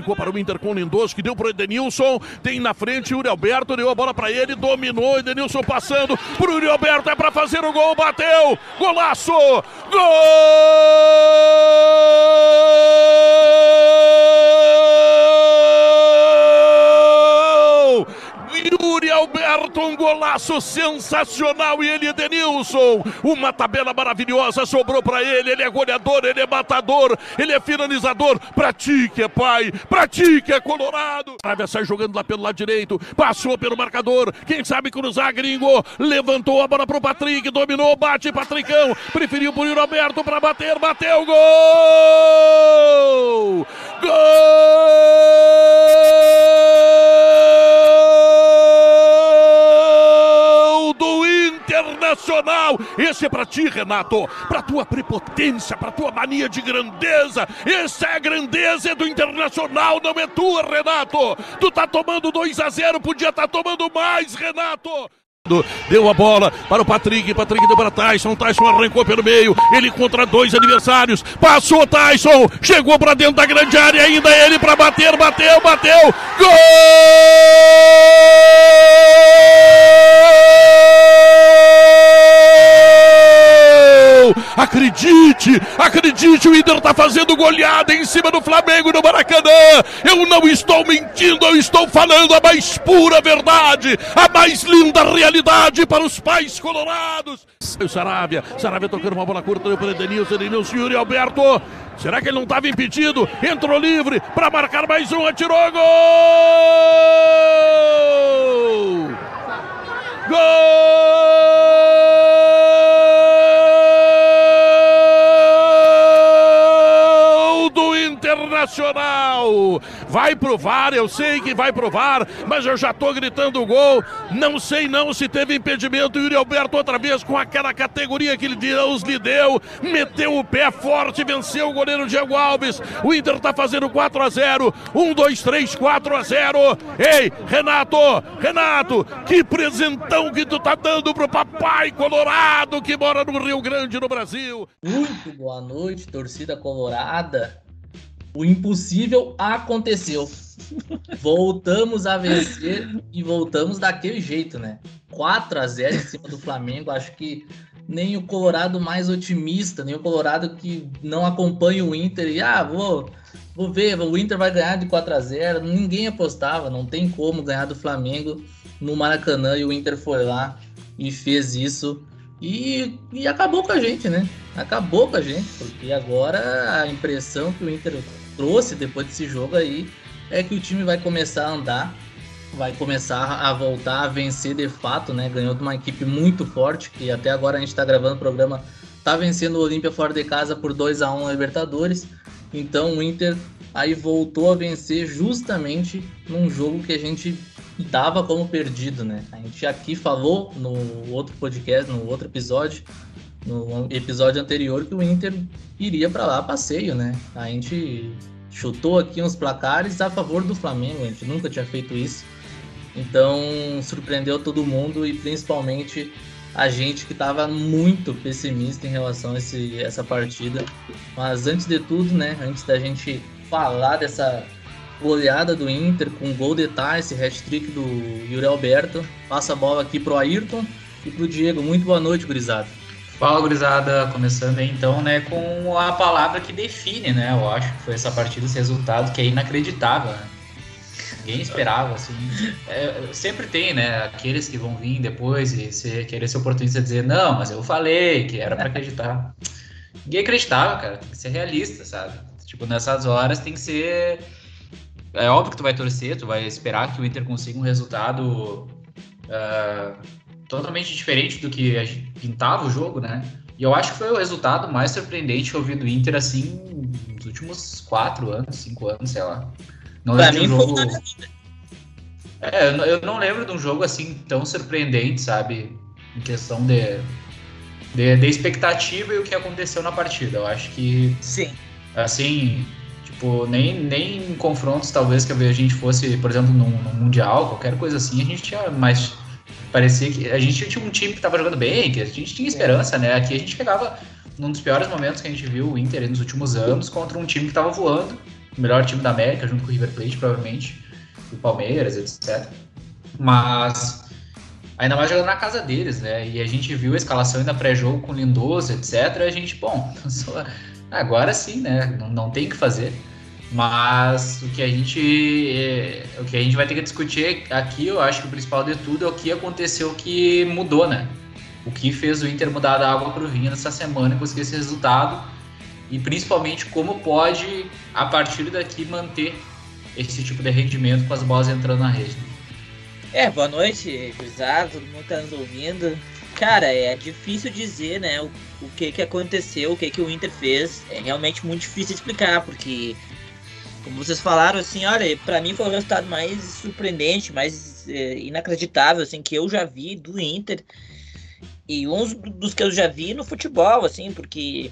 Ficou para o Inter com o Lindoso, que deu para o Edenilson. Tem na frente o Yuri Alberto, deu a bola para ele, dominou. Edenilson passando para o Yuri Alberto, é para fazer o gol, bateu. Golaço! Gol! Golaço sensacional e ele, Edenilson, uma tabela maravilhosa, sobrou para ele, ele é goleador, ele é matador, ele é finalizador, pratique, é pai, pratique, é colorado. Arábia sai jogando lá pelo lado direito, passou pelo marcador, quem sabe cruzar, gringo, levantou a bola pro Patrick, dominou, bate, Patricão, preferiu por Yuri Alberto para bater, bateu, gol! Gol! Internacional. Esse é para ti, Renato, para tua prepotência, para tua mania de grandeza. Essa é a grandeza do Internacional, não é tua, Renato. Tu tá tomando 2 a 0, podia estar tá tomando mais, Renato. Deu a bola para o Patrick, Patrick deu para Tyson, Tyson arrancou pelo meio, ele contra dois adversários, passou Tyson, chegou para dentro da grande área, ainda ele para bater, bateu, bateu, gol! Acredite, acredite, o Inter está fazendo goleada em cima do Flamengo no Maracanã. Eu não estou mentindo, eu estou falando a mais pura verdade, a mais linda realidade para os pais colorados. O Sarabia, Sarabia tocando uma bola curta para Edenilson, Edenilson, Yuri Alberto. Será que ele não estava impedido? Entrou livre para marcar mais um, atirou gol! Gol Internacional! Vai provar, eu sei que vai provar, mas eu já tô gritando gol. Não sei não se teve impedimento. Yuri Alberto outra vez com aquela categoria que Deus lhe deu, meteu o pé forte, venceu o goleiro Diego Alves. O Inter tá fazendo 4 a 0. 1 2 3 4 a 0. Ei, Renato, Renato, que presentão que tu tá dando pro papai colorado que mora no Rio Grande, no Brasil. Muito boa noite, torcida colorada. O impossível aconteceu. Voltamos a vencer e voltamos daquele jeito, né? 4 a 0 em cima do Flamengo. Acho que nem o Colorado mais otimista, nem o Colorado que não acompanha o Inter e ah, vou, vou ver, o Inter vai ganhar de 4 a 0. Ninguém apostava, não tem como ganhar do Flamengo no Maracanã e o Inter foi lá e fez isso. E, e acabou com a gente, né? Acabou com a gente, porque agora a impressão que o Inter trouxe depois desse jogo aí é que o time vai começar a andar, vai começar a voltar a vencer de fato, né? Ganhou de uma equipe muito forte, que até agora a gente está gravando o programa, tá vencendo o Olímpia fora de casa por 2 a 1 na Libertadores. Então o Inter aí voltou a vencer justamente num jogo que a gente dava como perdido, né? A gente aqui falou no outro podcast, no outro episódio, no episódio anterior que o Inter iria para lá passeio, né? A gente chutou aqui uns placares a favor do Flamengo, a gente nunca tinha feito isso. Então surpreendeu todo mundo e principalmente a gente que estava muito pessimista em relação a esse, essa partida. Mas antes de tudo, né, antes da gente falar dessa goleada do Inter com gol de Tyson, hat-trick do Yuri Alberto, passa a bola aqui pro Ayrton e pro Diego. Muito boa noite, gurizada. Fala, gurizada, começando aí então, né, com a palavra que define, né, eu acho que foi essa partida, esse resultado que é inacreditável, né? Ninguém esperava, assim. É, sempre tem, né, aqueles que vão vir depois e ser, querer ser oportunista dizer, não, mas eu falei que era para acreditar. Ninguém acreditava, cara, tem que ser realista, sabe? Tipo, nessas horas tem que ser. É óbvio que tu vai torcer, tu vai esperar que o Inter consiga um resultado. Uh, totalmente diferente do que a gente pintava o jogo, né? E eu acho que foi o resultado mais surpreendente que eu vi do Inter, assim, nos últimos quatro anos, cinco anos, sei lá. Não pra lembro de um jogo... É, eu não lembro de um jogo, assim, tão surpreendente, sabe? Em questão de, de, de expectativa e o que aconteceu na partida. Eu acho que... Sim. Assim, tipo, nem, nem em confrontos, talvez, que a gente fosse, por exemplo, num, num Mundial, qualquer coisa assim, a gente tinha mais parecia que a gente tinha um time que estava jogando bem, que a gente tinha esperança, né? Aqui a gente pegava num dos piores momentos que a gente viu o Inter nos últimos anos contra um time que estava voando, melhor time da América, junto com o River Plate, provavelmente, o Palmeiras, etc. Mas ainda mais jogando na casa deles, né? E a gente viu a escalação ainda pré-jogo com Lindoso, etc. A gente, bom, agora sim, né? Não, não tem o que fazer. Mas o que a gente é, o que a gente vai ter que discutir aqui, eu acho que o principal de tudo é o que aconteceu que mudou, né? O que fez o Inter mudar da água para o vinho nessa semana e conseguir esse resultado e principalmente como pode a partir daqui manter esse tipo de rendimento com as bolas entrando na rede. É, boa noite, cruzado, todo mundo tá nos ouvindo. Cara, é difícil dizer, né, o, o que que aconteceu, o que que o Inter fez. É realmente muito difícil explicar, porque como vocês falaram, assim, olha, para mim foi o resultado mais surpreendente, mais é, inacreditável, assim, que eu já vi do Inter. E uns dos que eu já vi no futebol, assim, porque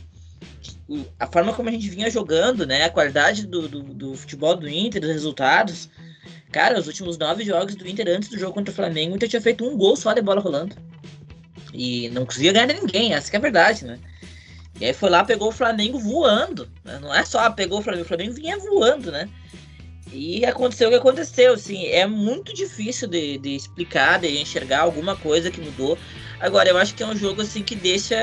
a forma como a gente vinha jogando, né, a qualidade do, do, do futebol do Inter, dos resultados. Cara, os últimos nove jogos do Inter antes do jogo contra o Flamengo, o Inter tinha feito um gol só de bola rolando. E não conseguia ganhar de ninguém, essa é a verdade, né? E aí foi lá, pegou o Flamengo voando. Né? Não é só pegou o Flamengo, o Flamengo vinha voando, né? E aconteceu o que aconteceu, assim, é muito difícil de, de explicar, de enxergar alguma coisa que mudou. Agora, eu acho que é um jogo, assim, que deixa,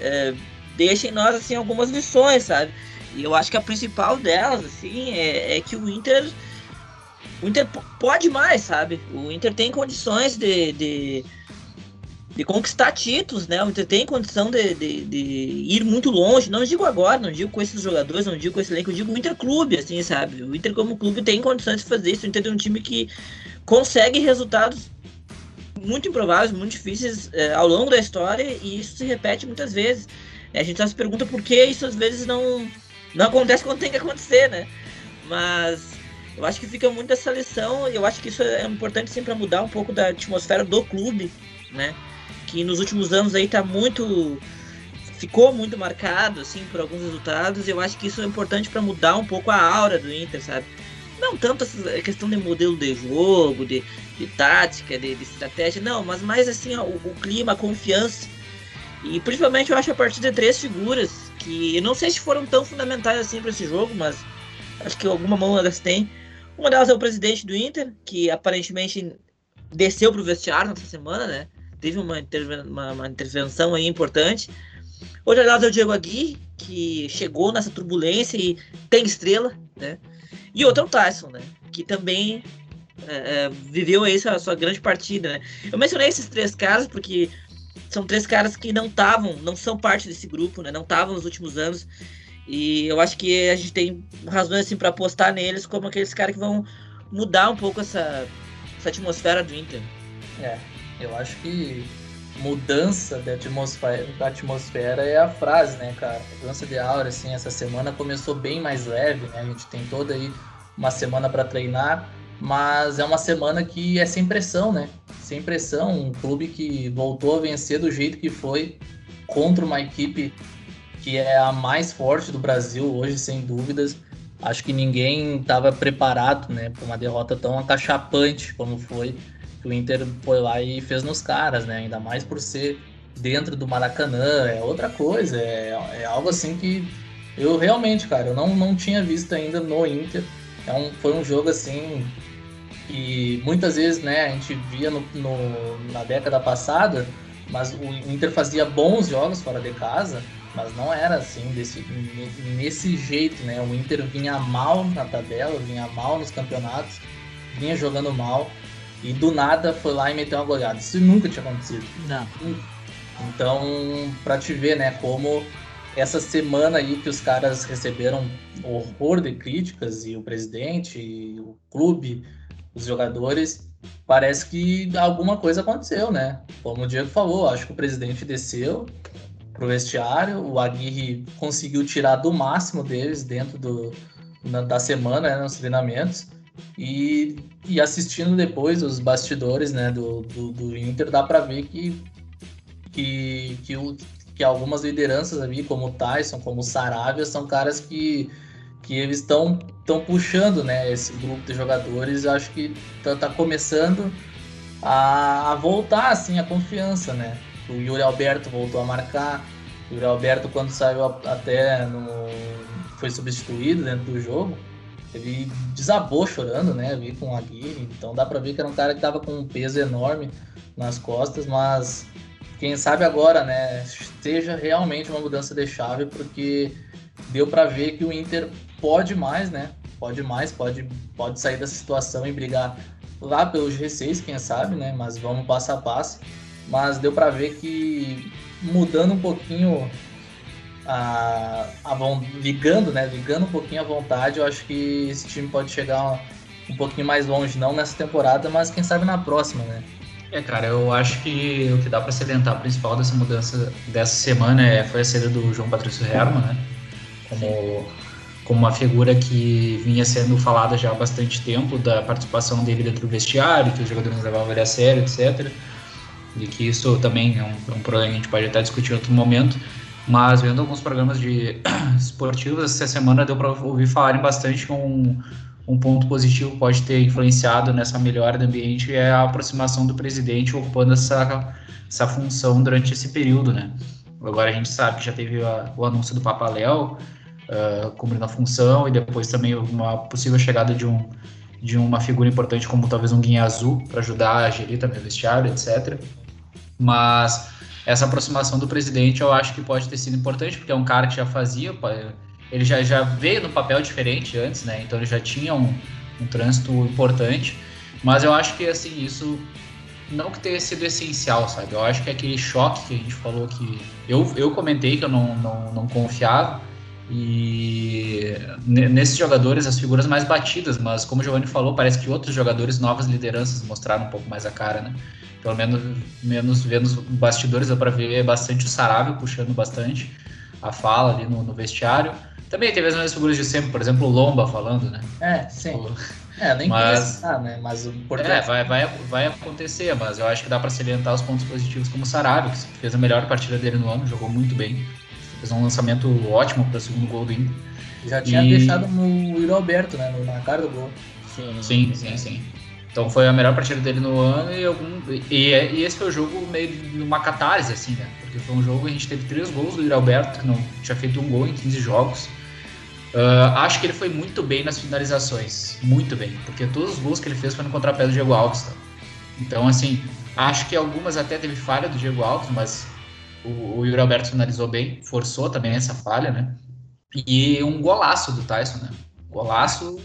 é, deixa em nós, assim, algumas lições, sabe? E eu acho que a principal delas, assim, é, é que o Inter, o Inter pode mais, sabe? O Inter tem condições de, de de conquistar títulos, né? O Inter tem condição de, de, de, ir muito longe. Não digo agora, não digo com esses jogadores, não digo com esse elenco, eu digo o Inter Clube, assim, sabe? O Inter como clube tem condições de fazer isso. O Inter é um time que consegue resultados muito improváveis, muito difíceis é, ao longo da história e isso se repete muitas vezes. A gente só se pergunta por que isso às vezes não, não acontece quando tem que acontecer, né? Mas eu acho que fica muito essa lição e eu acho que isso é importante sim para mudar um pouco da atmosfera do clube, né? Que nos últimos anos aí tá muito ficou muito marcado assim por alguns resultados. Eu acho que isso é importante para mudar um pouco a aura do Inter, sabe? Não tanto essa questão de modelo de jogo, de, de tática, de, de, estratégia, não, mas mais assim ó, o, o, clima, a confiança. E principalmente eu acho a partir de três figuras que eu não sei se foram tão fundamentais assim para esse jogo, mas acho que alguma mão elas têm. Uma delas é o presidente do Inter, que aparentemente desceu pro vestiário nessa semana, né? Teve uma, interven uma, uma intervenção aí importante. Hoje, aliás, é o Diego Agui, que chegou nessa turbulência e tem estrela, né? E outro é o Tyson, né? Que também é, é viveu aí sua, sua grande partida, né? Eu mencionei esses três caras porque são três caras que não estavam, não são parte desse grupo, né? Não estavam nos últimos anos. E eu acho que a gente tem razões assim para apostar neles como aqueles caras que vão mudar um pouco essa, essa atmosfera do Inter. É, eu acho que mudança da atmosfera, da atmosfera é a frase, né, cara? Mudança de aura, assim, essa semana começou bem mais leve, né? A gente tem toda aí uma semana para treinar, mas é uma semana que é sem pressão, né? Sem pressão, um clube que voltou a vencer do jeito que foi contra uma equipe que é a mais forte do Brasil hoje, sem dúvidas. Acho que ninguém estava preparado, né, para uma derrota tão acachapante como foi que o Inter foi lá e fez nos caras, né? Ainda mais por ser dentro do Maracanã, é outra coisa, é, é algo assim que eu realmente, cara, eu não, não tinha visto ainda no Inter. É um, foi um jogo assim que muitas vezes, né, a gente via no, no, na década passada, mas o Inter fazia bons jogos fora de casa, mas não era assim desse nesse jeito, né? O Inter vinha mal na tabela, vinha mal nos campeonatos, vinha jogando mal e do nada foi lá e meteu uma goleada. Isso nunca tinha acontecido. Não. Então, para te ver, né, como essa semana aí que os caras receberam horror de críticas e o presidente, e o clube, os jogadores, parece que alguma coisa aconteceu, né? Como o Diego falou, acho que o presidente desceu pro vestiário, o Aguirre conseguiu tirar do máximo deles dentro do, da semana, né, nos treinamentos. E, e assistindo depois os bastidores né, do, do, do Inter, dá para ver que, que, que, o, que algumas lideranças ali, como o Tyson, como o Saravia, são caras que, que eles estão estão puxando né, esse grupo de jogadores. Acho que tá, tá começando a, a, voltar assim a confiança, né? O Yuri Alberto voltou a marcar. O Yuri Alberto, quando saiu até no, foi substituído dentro do jogo, ele desabou chorando, né? Vi com a Aguirre, então dá pra ver que era um cara que tava com um peso enorme nas costas, mas quem sabe agora, né, seja realmente uma mudança de chave, porque deu para ver que o Inter pode mais, né? Pode mais, pode, pode sair dessa situação e brigar lá pelos G6, quem sabe, né? Mas vamos passo a passo. Mas deu para ver que mudando um pouquinho a, a ligando, né? Ligando um pouquinho a vontade, eu acho que esse time pode chegar um, um pouquinho mais longe, não nessa temporada, mas quem sabe na próxima, né? É, cara, eu acho que o que dá para salientar principal dessa mudança dessa semana é, foi a saída do João Patrício Herman, né? Como, como uma figura que vinha sendo falada já há bastante tempo da participação dele dentro do vestiário, que os jogadores levavam ele a sério, etc. E que isso também é um, é um problema que a gente pode até discutir em outro momento. Mas vendo alguns programas de esportivos essa semana deu para ouvir falarem bastante com um ponto positivo pode ter influenciado nessa melhora do ambiente é a aproximação do presidente ocupando essa, essa função durante esse período, né? Agora a gente sabe que já teve a, o anúncio do Papa Léo uh, cumprindo a função e depois também uma possível chegada de, um, de uma figura importante como talvez um guinha azul para ajudar a gerir também o vestiário, etc. Mas essa aproximação do presidente eu acho que pode ter sido importante porque é um cara que já fazia ele já, já veio no papel diferente antes, né? Então ele já tinha um, um trânsito importante. Mas eu acho que, assim, isso não que tenha sido essencial, sabe? Eu acho que aquele choque que a gente falou que... Eu, eu comentei que eu não, não, não confiava. E nesses jogadores, as figuras mais batidas, mas como o Giovanni falou, parece que outros jogadores, novas lideranças, mostraram um pouco mais a cara, né? Pelo menos, menos vendo os bastidores, deu para ver bastante o Sarabia puxando bastante a fala ali no, no vestiário. Também teve as mesmas figuras de sempre, por exemplo, o Lomba falando, né? É, sim. O... É, nem mas, começar, né? Mas o importante... É, vai, vai, vai acontecer, mas eu acho que dá para salientar os pontos positivos como o Sarabia, que fez a melhor partida dele no ano, jogou muito bem. Fez um lançamento ótimo para o segundo gol do Inter. Já tinha e... deixado no Yuri Alberto, né? Na cara do gol. Sim, sim, sim. sim. Então foi a melhor partida dele no ano e, algum, e, e esse foi o jogo meio de uma catarse, assim, né? Porque foi um jogo que a gente teve três gols do Alberto, que não tinha feito um gol em 15 jogos. Uh, acho que ele foi muito bem nas finalizações, muito bem, porque todos os gols que ele fez foram no contrapé do Diego Alves. Tá? Então, assim, acho que algumas até teve falha do Diego Alves, mas o, o Yuri Alberto finalizou bem, forçou também essa falha, né? E um golaço do Tyson, né? Golaço,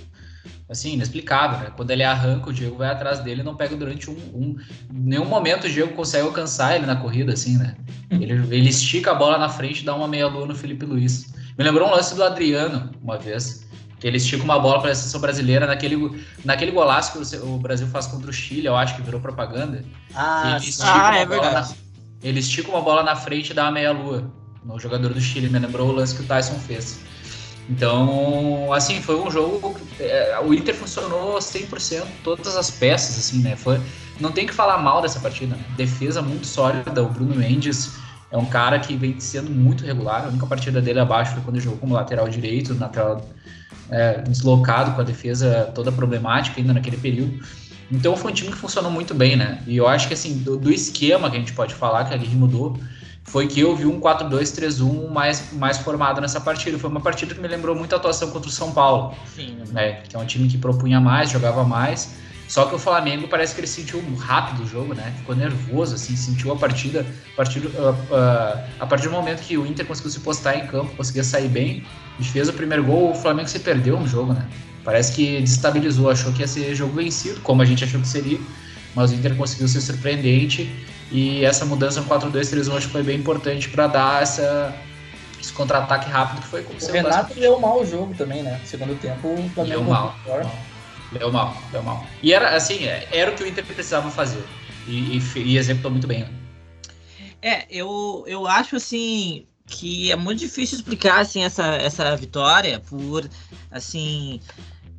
assim, inexplicável, né? Quando ele arranca, o Diego vai atrás dele e não pega durante um, um. nenhum momento o Diego consegue alcançar ele na corrida, assim, né? Ele, ele estica a bola na frente e dá uma meia-lua no Felipe Luiz. Me lembrou um lance do Adriano, uma vez, que ele estica uma bola para a seleção brasileira naquele, naquele golaço que o Brasil faz contra o Chile, eu acho que virou propaganda. Ah, ele estica, ah, é verdade. Na, ele estica uma bola na frente e dá uma meia-lua no jogador do Chile. Me lembrou o lance que o Tyson fez. Então, assim, foi um jogo. É, o Inter funcionou 100%, todas as peças, assim, né? Foi, não tem que falar mal dessa partida, né? Defesa muito sólida, o Bruno Mendes é um cara que vem sendo muito regular. A única partida dele abaixo foi quando jogou como lateral direito, na tela, é, deslocado com a defesa toda problemática ainda naquele período. Então foi um time que funcionou muito bem, né? E eu acho que assim, do, do esquema que a gente pode falar que a Aguirre mudou, foi que eu vi um 4-2-3-1 mais, mais formado nessa partida. Foi uma partida que me lembrou muito a atuação contra o São Paulo. Sim, né? Que é um time que propunha mais, jogava mais. Só que o Flamengo parece que ele sentiu rápido o jogo, né? Ficou nervoso, assim, sentiu a partida. A partir, uh, uh, a partir do momento que o Inter conseguiu se postar em campo, conseguia sair bem, e fez o primeiro gol, o Flamengo se perdeu no jogo, né? Parece que destabilizou, achou que ia ser jogo vencido, como a gente achou que seria, mas o Inter conseguiu ser surpreendente e essa mudança no 4-2-3-1 acho que foi bem importante para dar essa, esse contra-ataque rápido que foi O Renato leu mal o jogo também, né? Segundo tempo, o Flamengo leu mal. Melhor. Deu mal, deu mal. E era assim, era o que o Inter precisava fazer. E, e, e executou muito bem. Né? É, eu, eu acho assim que é muito difícil explicar assim essa, essa vitória por assim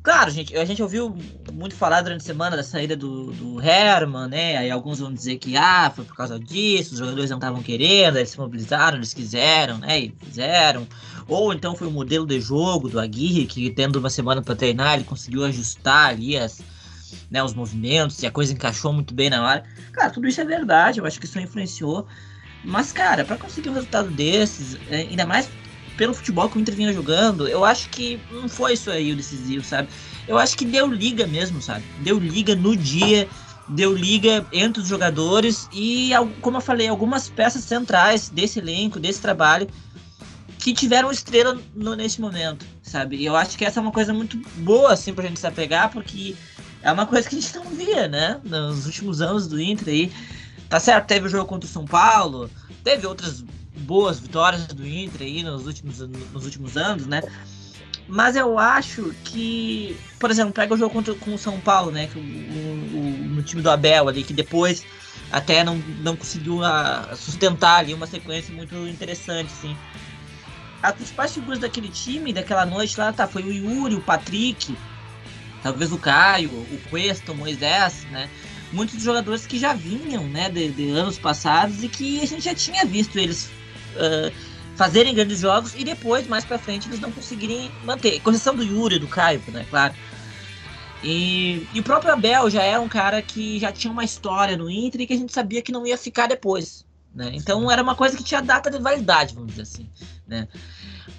Claro, gente, a gente ouviu muito falar durante a semana da saída do, do Herman, né? Aí alguns vão dizer que ah, foi por causa disso, os jogadores não estavam querendo, eles se mobilizaram, eles quiseram, né? E fizeram. Ou então foi o modelo de jogo do Aguirre, que tendo uma semana para treinar, ele conseguiu ajustar ali as, né, os movimentos e a coisa encaixou muito bem na hora. Cara, tudo isso é verdade, eu acho que isso influenciou. Mas, cara, para conseguir um resultado desses, é, ainda mais pelo futebol que o Inter vinha jogando, eu acho que não foi isso aí o decisivo, sabe? Eu acho que deu liga mesmo, sabe? Deu liga no dia, deu liga entre os jogadores e, como eu falei, algumas peças centrais desse elenco, desse trabalho, que tiveram estrela no, nesse momento, sabe? E eu acho que essa é uma coisa muito boa, assim, pra gente se apegar, porque é uma coisa que a gente não via, né? Nos últimos anos do Inter aí. Tá certo, teve o jogo contra o São Paulo, teve outras boas vitórias do Inter aí nos últimos, nos últimos anos, né? Mas eu acho que, por exemplo, pega o jogo contra com o São Paulo, né? Que o, o, no time do Abel ali, que depois até não, não conseguiu a, ah, sustentar ali uma sequência muito interessante, assim. As principais figuras daquele time, daquela noite lá, tá, foi o Yuri, o Patrick, talvez o Caio, o Cuesta, o Moisés, né? Muitos jogadores que já vinham, né, de, de anos passados e que a gente já tinha visto eles uh, fazerem grandes jogos e depois, mais pra frente, eles não conseguirem manter. Com exceção do Yuri, do Caio, né, claro. E, e, o próprio Abel já era um cara que já tinha uma história no Inter e que a gente sabia que não ia ficar depois. Né? Então era uma coisa que tinha data de validade, vamos dizer assim. Né?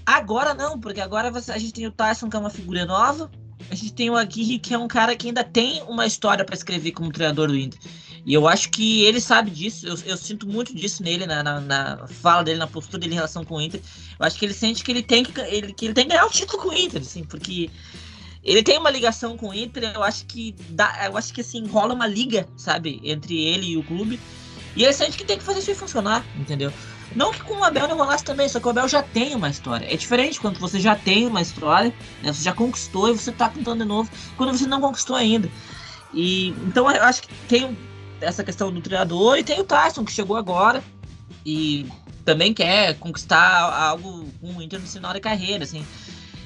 Agora não, porque agora você, a gente tem o Tyson, que é uma figura nova, a gente tem o Aguirre, que é um cara que ainda tem uma história para escrever como treinador do Inter. E eu acho que ele sabe disso, eu, eu sinto muito disso nele, na, na, na, fala dele, na postura dele em relação com o Inter. Eu acho que ele sente que ele tem que, ele, que ele tem que ganhar o título com o Inter, assim, porque ele tem uma ligação com o Inter, eu acho que dá, eu acho que assim, rola uma liga, sabe, entre ele e o clube. E ele sente que tem que fazer isso funcionar, entendeu? Não que com o Abel não rolasse também, só que o Abel já tem uma história. É diferente quando você já tem uma história, né, você já conquistou e você tá tentando de novo, quando você não conquistou ainda. E então eu acho que tem essa questão do treinador e tem o Tyson que chegou agora e também quer conquistar algo com o Inter no final da carreira, assim.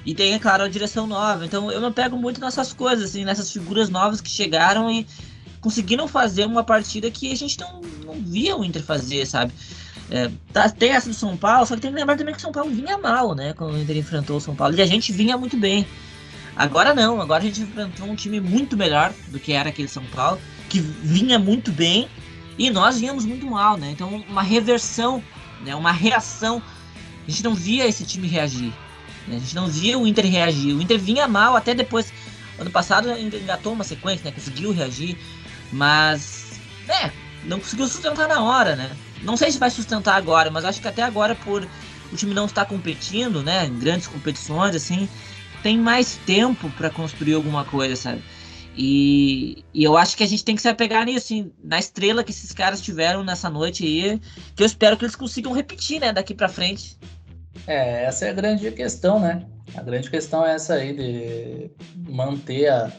E tem, é claro, a direção nova. Então eu me pego muito nessas coisas, assim, nessas figuras novas que chegaram e conseguiram fazer uma partida que a gente não, não via o Inter fazer, sabe? É, tá, tem essa do São Paulo, só que tem que lembrar também que o São Paulo vinha mal, né? Quando o Inter enfrentou o São Paulo. E a gente vinha muito bem. Agora não, agora a gente enfrentou um time muito melhor do que era aquele São Paulo, que vinha muito bem e nós vinhamos muito mal, né? Então, uma reversão, né? uma reação. A gente não via esse time reagir. Né? A gente não via o Inter reagir. O Inter vinha mal até depois. Ano passado engatou uma sequência, né? Conseguiu reagir. Mas, é, não conseguiu sustentar na hora, né? Não sei se vai sustentar agora, mas acho que até agora, por o time não estar competindo, né? Em grandes competições, assim, tem mais tempo para construir alguma coisa, sabe? E, e, eu acho que a gente tem que se apegar nisso, na estrela que esses caras tiveram nessa noite aí, que eu espero que eles consigam repetir, né, daqui para frente. É, essa é a grande questão, né? A grande questão é essa aí de manter a,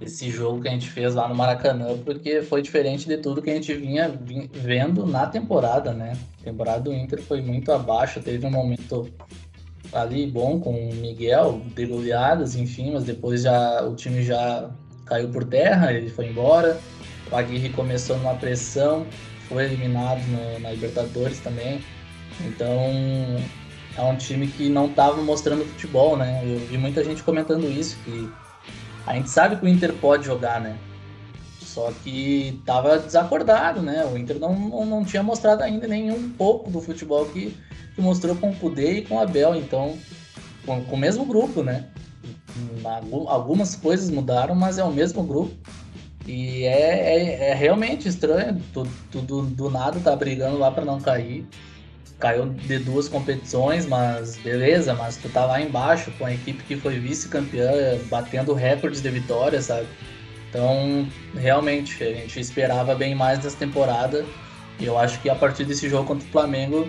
esse jogo que a gente fez lá no Maracanã, porque foi diferente de tudo que a gente vinha vendo na temporada, né? A temporada do Inter foi muito abaixo, teve um momento ali bom com o Miguel, de goleadas, enfim, mas depois já o time já caiu por terra, ele foi embora. O Aguirre começou numa pressão, foi eliminado no, na Libertadores também. Então é um time que não estava mostrando futebol, né? Eu vi muita gente comentando isso, que a gente sabe que o Inter pode jogar, né? Só que tava desacordado, né? O Inter não, não, não tinha mostrado ainda nenhum pouco do futebol que, que mostrou com o Kudê e com o Abel. Então, com, com o mesmo grupo, né? Algumas coisas mudaram, mas é o mesmo grupo. E é, é, é realmente estranho. Tudo, tudo do nada tá brigando lá para não cair caiu de duas competições, mas beleza, mas tu tá lá embaixo com a equipe que foi vice-campeã, batendo recordes de vitória, sabe? Então, realmente, a gente esperava bem mais dessa temporada. E eu acho que a partir desse jogo contra o Flamengo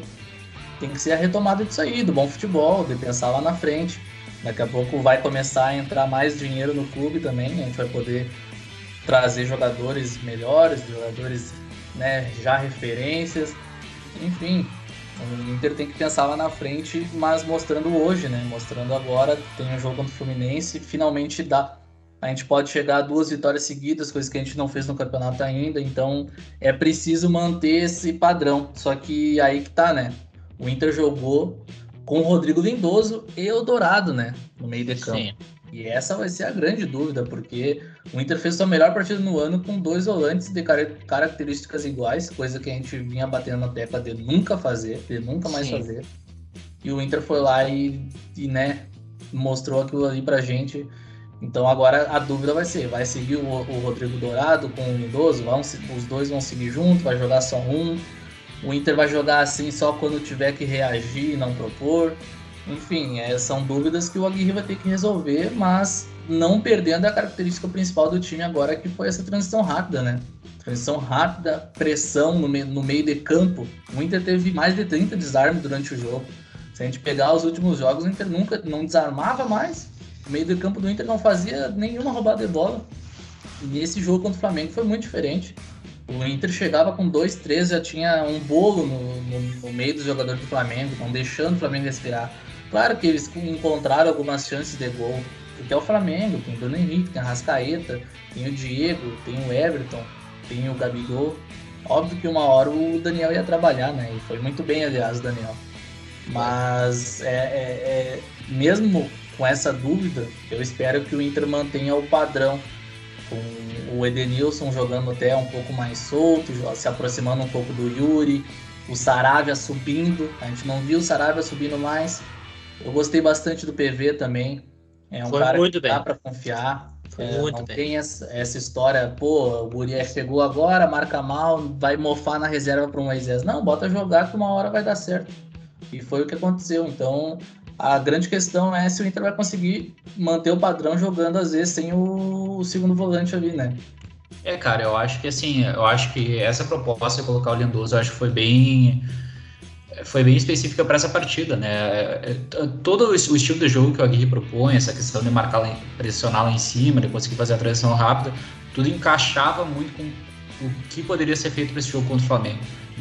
tem que ser a retomada disso aí, do bom futebol, de pensar lá na frente. Daqui a pouco vai começar a entrar mais dinheiro no clube também, a gente vai poder trazer jogadores melhores, jogadores né, já referências, enfim, o Inter tem que pensar lá na frente, mas mostrando hoje, né? Mostrando agora, tem um jogo contra o Fluminense, finalmente dá. A gente pode chegar a duas vitórias seguidas, coisa que a gente não fez no campeonato ainda, então é preciso manter esse padrão. Só que aí que tá, né? O Inter jogou com o Rodrigo Lindoso e o Dourado, né? No meio de campo. Sim. E essa vai ser a grande dúvida, porque o Inter fez sua melhor partida no ano com dois volantes de características iguais, coisa que a gente vinha batendo na tecla de nunca fazer, de nunca mais Sim. fazer. e o Inter foi lá e, e né, mostrou aquilo ali pra gente. Então agora a dúvida vai ser, vai seguir o, o Rodrigo Dourado com o Lindoso? Vão, os dois vão seguir junto, vai jogar só um? O Inter vai jogar assim só quando tiver que reagir e não propor? Enfim, é, são dúvidas que o Aguirre vai ter que resolver, mas não perdendo a característica principal do time agora, que foi essa transição rápida, né? Transição rápida, pressão no, me no meio de campo. O Inter teve mais de 30 desarmes durante o jogo. Se a gente pegar os últimos jogos, o Inter nunca não desarmava mais. O meio do campo do Inter não fazia nenhuma roubada de bola. E esse jogo contra o Flamengo foi muito diferente. O Inter chegava com 2-3, já tinha um bolo no, no, no, meio dos jogadores do Flamengo, não deixando o Flamengo respirar. Claro que eles encontraram algumas chances de gol, porque é o Flamengo, tem o Bruno Henrique, tem a Rascaeta, tem o Diego, tem o Everton, tem o Gabigol. Óbvio que uma hora o Daniel ia trabalhar, né? E foi muito bem, aliás, o Daniel. Mas é, é, é, mesmo com essa dúvida, eu espero que o Inter mantenha o padrão, com o Edenilson jogando até um pouco mais solto, se aproximando um pouco do Yuri, o Saravia subindo, a gente não viu o Saravia subindo mais. Eu gostei bastante do PV também, é um Foi cara que bem. dá para confiar. É, não bem. tem essa, essa, história, pô, o Guri chegou agora, marca mal, vai mofar na reserva para o Moisés. Não, bota jogar que uma hora vai dar certo. E foi o que aconteceu. Então, a grande questão é se o Inter vai conseguir manter o padrão jogando, às vezes, sem o, segundo volante ali, né? É, cara, eu acho que assim, eu acho que essa proposta de colocar o Lindoso, eu acho que foi bem foi bem específica para essa partida, né? É, é, todo o estilo de jogo que o Aguirre propõe, essa questão de marcar, pressionar lá em cima, de conseguir fazer a transição rápida, tudo encaixava muito com o que poderia ser feito para esse jogo contra o Flamengo.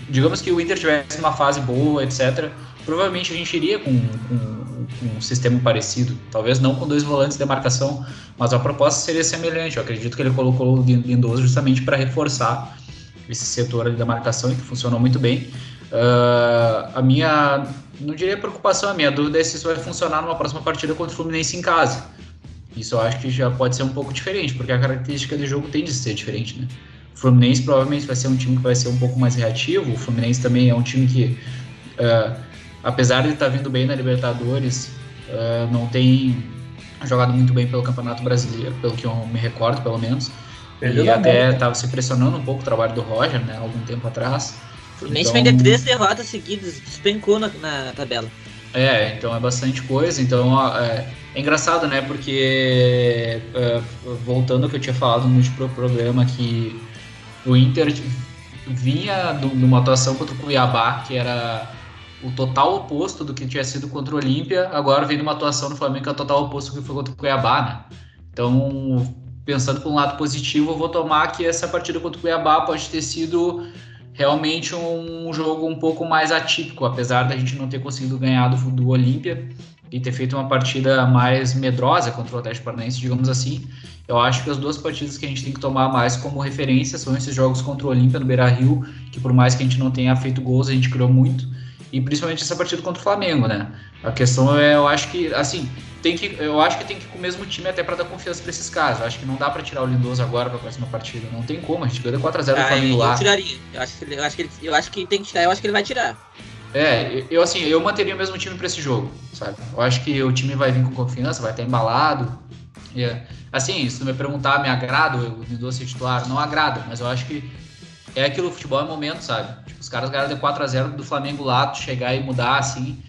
Digamos que o Inter tivesse uma fase boa, etc., provavelmente a gente iria com, com, um sistema parecido. Talvez não com dois volantes de marcação, mas a proposta seria semelhante. Eu acredito que ele colocou o Lindoso justamente para reforçar esse setor da marcação, que funcionou muito bem. Uh, a minha, não diria preocupação, a minha dúvida é se isso vai funcionar numa próxima partida contra o Fluminense em casa. Isso eu acho que já pode ser um pouco diferente, porque a característica do jogo tende a ser diferente, né? O Fluminense provavelmente vai ser um time que vai ser um pouco mais reativo. O Fluminense também é um time que uh, apesar de estar tá vindo bem na Libertadores, uh, não tem jogado muito bem pelo Campeonato Brasileiro, pelo que eu me recordo, pelo menos. Perdeu e até estava se pressionando um pouco o trabalho do Roger, né, algum tempo atrás. Fluminense então... vem de três derrotas seguidas, despencou na, na, tabela. É, então é bastante coisa. Então é, é engraçado, né? Porque é, voltando ao que eu tinha falado no último programa, que o Inter vinha de uma atuação contra o Cuiabá, que era o total oposto do que tinha sido contra o Olímpia, agora vem numa atuação no Flamengo que é o total oposto do que foi contra o Cuiabá, né? Então, pensando por um lado positivo, eu vou tomar que essa partida contra o Cuiabá pode ter sido realmente um jogo um pouco mais atípico, apesar da gente não ter conseguido ganhar do, do Olímpia e ter feito uma partida mais medrosa contra o Atlético Paranaense, digamos assim. Eu acho que as duas partidas que a gente tem que tomar mais como referência são esses jogos contra o Olímpia no Beira-Rio, que por mais que a gente não tenha feito gols, a gente criou muito e principalmente essa partida contra o Flamengo, né? A questão é, eu acho que, assim, tem que, eu acho que tem que ir com o mesmo time até para dar confiança para esses casos. Eu acho que não dá para tirar o Lindoso agora para a próxima partida, não tem como. A gente ganhou 4 a 0 ah, do Flamengo lá. Eu tiraria. Eu acho que eu acho que ele, eu acho que tem que tirar, eu acho que ele vai tirar. É, eu assim, eu manteria o mesmo time para esse jogo, sabe? Eu acho que o time vai vir com confiança, vai estar embalado. Yeah. Assim, se tu me perguntar, me agrada o Lindoso ser titular? Não agrada, mas eu acho que é aquilo, futebol é momento, sabe? Tipo, os caras ganharam de 4 a 0 do Flamengo lá, chegar e mudar assim.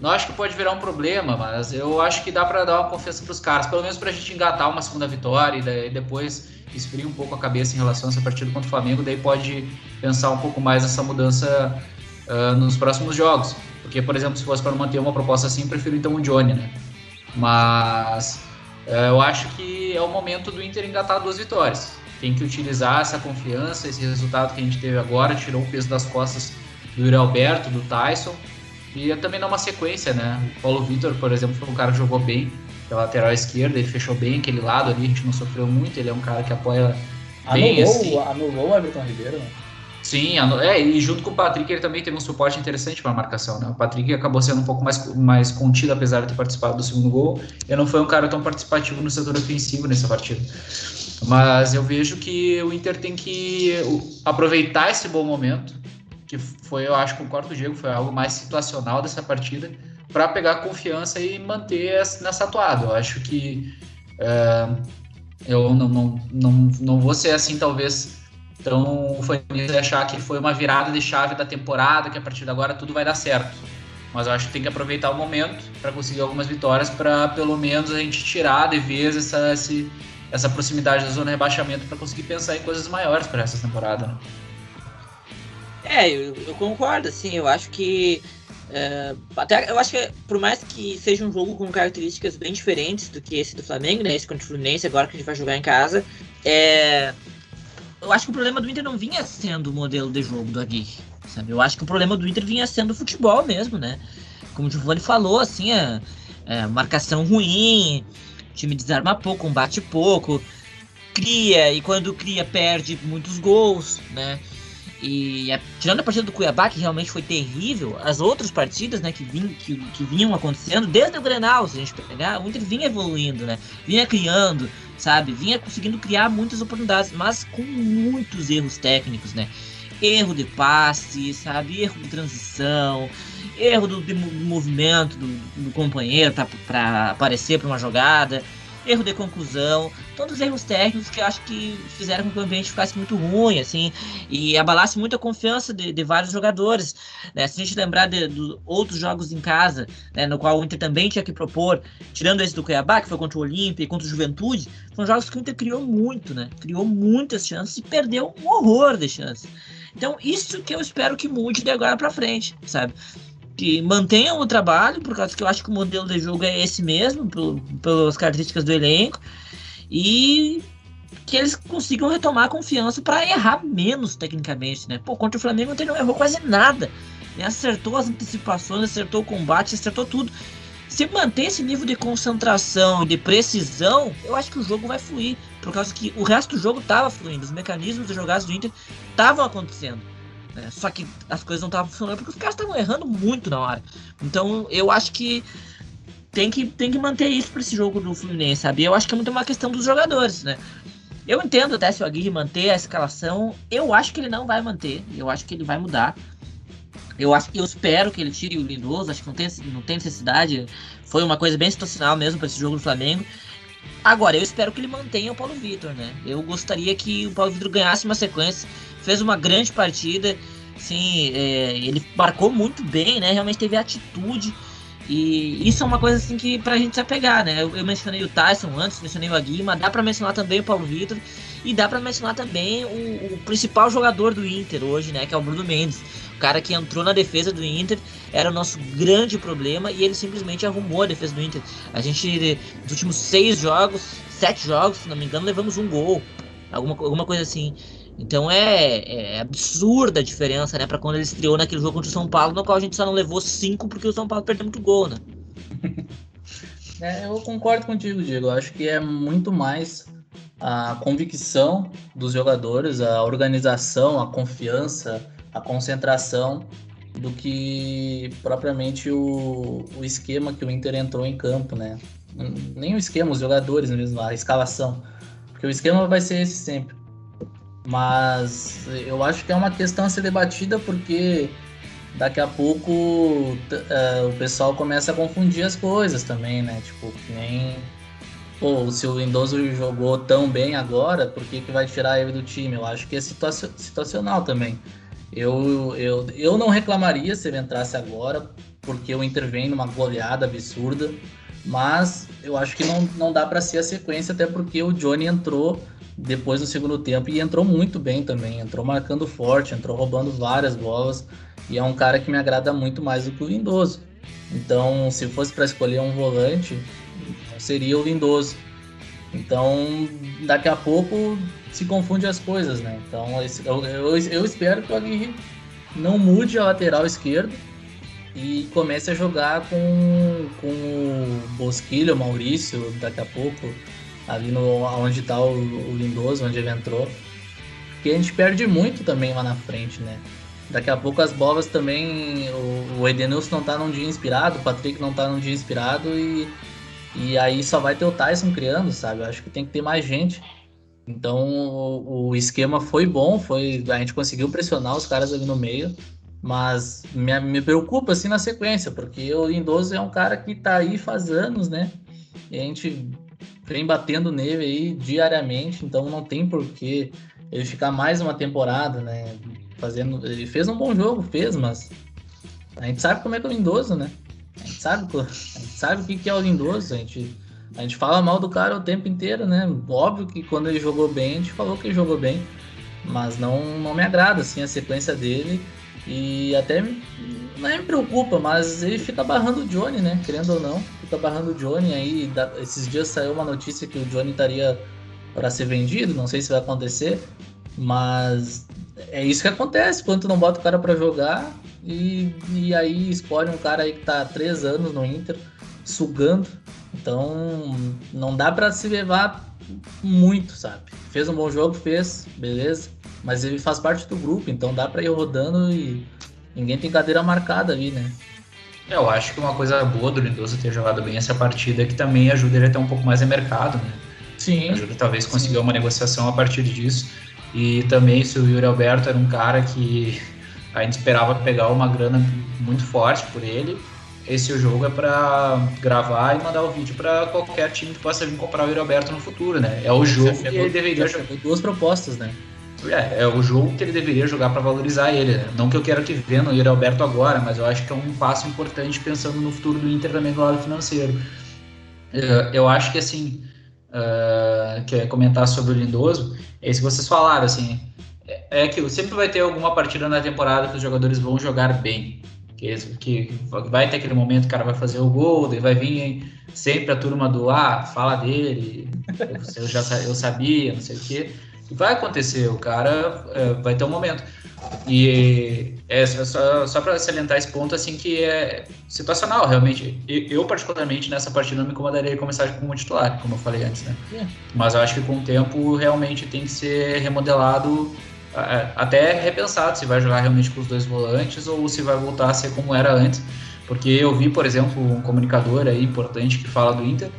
Não acho que pode virar um problema, mas eu acho que dá para dar uma confiança para os caras, pelo menos para a gente engatar uma segunda vitória e depois esfriar um pouco a cabeça em relação a essa partida contra o Flamengo, daí pode pensar um pouco mais nessa mudança uh, nos próximos jogos. Porque, por exemplo, se fosse para manter uma proposta assim, prefiro então o Johnny, né? Mas uh, eu acho que é o momento do Inter engatar duas vitórias tem que utilizar essa confiança, esse resultado que a gente teve agora, tirou o peso das costas do Yuri Alberto, do Tyson, e também dar uma sequência, né? O Paulo Vitor, por exemplo, foi um cara que jogou bem pela lateral esquerda, ele fechou bem aquele lado ali, a gente não sofreu muito, ele é um cara que apoia bem anulou, assim. Anulou o Everton Ribeiro, né? Sim, é, e junto com o Patrick ele também teve um suporte interessante para a marcação, né? O Patrick acabou sendo um pouco mais, mais contido, apesar de ter participado do segundo gol. Ele não foi um cara tão participativo no setor ofensivo nessa partida. Mas eu vejo que o Inter tem que aproveitar esse bom momento, que foi, eu acho, concordo com o Diego, foi algo mais situacional dessa partida, para pegar confiança e manter nessa atuada. Eu acho que é, eu não, não, não, não vou ser assim, talvez, tão fanista e achar que foi uma virada de chave da temporada, que a partir de agora tudo vai dar certo. Mas eu acho que tem que aproveitar o momento para conseguir algumas vitórias, para pelo menos a gente tirar de vez essa, esse, essa proximidade da zona de rebaixamento para conseguir pensar em coisas maiores para essa temporada. Né? É, eu, eu, concordo, assim, eu acho que. Uh, até eu acho que por mais que seja um jogo com características bem diferentes do que esse do Flamengo, né? Esse contra o Fluminense, agora que a gente vai jogar em casa, é, eu acho que o problema do Inter não vinha sendo o modelo de jogo do Aguirre, sabe? Eu acho que o problema do Inter vinha sendo o futebol mesmo, né? Como o Giovanni falou, assim, a, a marcação ruim, o time desarma pouco, combate pouco, cria, e quando cria perde muitos gols, né? E a, tirando a partida do Cuiabá, que realmente foi terrível, as outras partidas né, que, vin, que, que vinham acontecendo, desde o Grenal, se a gente pegar, o Inter vinha evoluindo, né? Vinha criando, sabe? Vinha conseguindo criar muitas oportunidades, mas com muitos erros técnicos, né? Erro de passe, sabe? Erro de transição, erro do, movimento do, do companheiro para aparecer para uma jogada erro de conclusão, todos os erros técnicos que eu acho que fizeram com que o ambiente ficasse muito ruim, assim, e abalasse muito a confiança de, de vários jogadores. Né? Se a gente lembrar de, de, outros jogos em casa, né, no qual o Inter também tinha que propor, tirando esse do Cuiabá, que foi contra o Olímpia e contra o Juventude, foram jogos que o Inter criou muito, né? Criou muitas chances e perdeu um horror de chances. Então, isso que eu espero que mude de agora para frente, sabe? Que mantenham o trabalho, por causa que eu acho que o modelo de jogo é esse mesmo, pelas características do elenco, e que eles consigam retomar a confiança para errar menos tecnicamente, né? Pô, contra o Flamengo ele não errou quase nada. Né? Acertou as antecipações, acertou o combate, acertou tudo. Se manter esse nível de concentração e de precisão, eu acho que o jogo vai fluir. Por causa que o resto do jogo estava fluindo, os mecanismos de jogadas do Inter estavam acontecendo. Né? Só que as coisas não estavam funcionando porque os caras estavam errando muito na hora. Então eu acho que tem que, tem que manter isso para esse jogo do Fluminense, sabe? Eu acho que é muito uma questão dos jogadores, né? Eu entendo até se o Aguirre manter a escalação, eu acho que ele não vai manter, eu acho que ele vai mudar. Eu acho eu espero que ele tire o Lindoso, acho que não tem, não tem necessidade. Foi uma coisa bem situacional mesmo para esse jogo do Flamengo. Agora, eu espero que ele mantenha o Paulo Vitor, né? Eu gostaria que o Paulo Vitor ganhasse uma sequência fez uma grande partida, sim, é, ele marcou muito bem, né? Realmente teve atitude. E isso é uma coisa assim que pra gente se apegar, né? Eu, eu mencionei o Tyson antes, mencionei o Aguima, dá para mencionar também o Paulo Vitor e dá para mencionar também o, o, principal jogador do Inter hoje, né? Que é o Bruno Mendes. O cara que entrou na defesa do Inter era o nosso grande problema e ele simplesmente arrumou a defesa do Inter. A gente, nos últimos seis jogos, sete jogos, se não me engano, levamos um gol. Alguma, alguma coisa assim. Então é, é absurda a diferença, né? Pra quando ele estreou naquele jogo contra o São Paulo, no qual a gente só não levou cinco porque o São Paulo perdeu muito gol, né? É, eu concordo contigo, Diego. Eu acho que é muito mais a convicção dos jogadores, a organização, a confiança, a concentração do que propriamente o, o esquema que o Inter entrou em campo, né? Nem o esquema, os jogadores mesmo, a escalação. Porque o esquema vai ser esse sempre. Mas eu acho que é uma questão a ser debatida porque daqui a pouco uh, o pessoal começa a confundir as coisas também, né? Tipo, nem. Pô, se o Lindoso jogou tão bem agora, por que, que vai tirar ele do time? Eu acho que é situacional também. Eu, eu, eu não reclamaria se ele entrasse agora, porque o Inter vem numa goleada absurda, mas eu acho que não, não dá para ser a sequência, até porque o Johnny entrou depois no segundo tempo e entrou muito bem também. Entrou marcando forte, entrou roubando várias bolas e é um cara que me agrada muito mais do que o Lindoso. Então, se fosse para escolher um volante, seria o Lindoso. Então, daqui a pouco se confunde as coisas, né? Então, eu, eu, eu espero que o Aguirre não mude a lateral esquerda e comece a jogar com, com o Bosquilho, o Maurício, daqui a pouco, ali no onde está o, o Lindoso, onde ele entrou. Porque a gente perde muito também lá na frente, né? Daqui a pouco as bolas também. O, o Edenilson não tá num dia inspirado, o Patrick não tá num dia inspirado e, e aí só vai ter o Tyson criando, sabe? Eu acho que tem que ter mais gente. Então o, esquema foi bom, foi a gente conseguiu pressionar os caras ali no meio, Mas me, me preocupa assim na sequência, porque o Lindoso é um cara que tá aí faz anos, né? E a gente vem batendo nele aí diariamente, então não tem porquê ele ficar mais uma temporada, né? Fazendo. Ele fez um bom jogo, fez, mas a gente sabe como é que é o Lindoso, né? A gente sabe, a gente sabe o que é o Lindoso, a gente, a gente fala mal do cara o tempo inteiro, né? Óbvio que quando ele jogou bem, a gente falou que ele jogou bem, mas não, não me agrada assim a sequência dele. E até não é me preocupa, mas ele fica barrando o Johnny, né? Querendo ou não, fica barrando o Johnny. Aí esses dias saiu uma notícia que o Johnny estaria para ser vendido, não sei se vai acontecer, mas é isso que acontece quando tu não bota o cara para jogar e, e aí escolhe um cara aí que tá há três anos no Inter, sugando. Então não dá para se levar muito, sabe? Fez um bom jogo, fez, beleza. Mas ele faz parte do grupo, então dá para ir rodando e ninguém tem cadeira marcada ali, né? É, eu acho que uma coisa boa do Lindoso ter jogado bem essa partida é que também ajuda ele a ter um pouco mais de mercado, né? Sim. Ajuda talvez conseguir uma negociação a partir disso. E também se o Yuri Alberto era um cara que a gente esperava pegar uma grana muito forte por ele, esse jogo é para gravar e mandar o vídeo para qualquer time que possa vir comprar o Yuri Alberto no futuro, né? É o jogo que ele deveria jogar. Duas propostas, né? É, é o jogo que ele deveria jogar para valorizar ele. Né? Não que eu quero que venda o Yuri Alberto agora, mas eu acho que é um passo importante pensando no futuro do Inter também do lado financeiro. Eu acho que assim, uh, que eu ia comentar sobre o Lindoso, é isso que vocês falaram, assim, é, é que sempre vai ter alguma partida na temporada que os jogadores vão jogar bem. Que, que vai ter aquele momento que o cara vai fazer o gol, daí vai vir sempre a turma do ah, fala dele, eu, já eu sabia, não sei o quê vai acontecer, o cara é, vai ter um momento. E é só, só para salientar esse ponto, assim, que é situacional, realmente. Eu, particularmente, nessa partida não me incomodaria começar como titular, como eu falei antes, né? É. Mas eu acho que com o tempo realmente tem que ser remodelado, até repensado se vai jogar realmente com os dois volantes ou se vai voltar a ser como era antes. Porque eu vi, por exemplo, um comunicador aí importante que fala do Inter,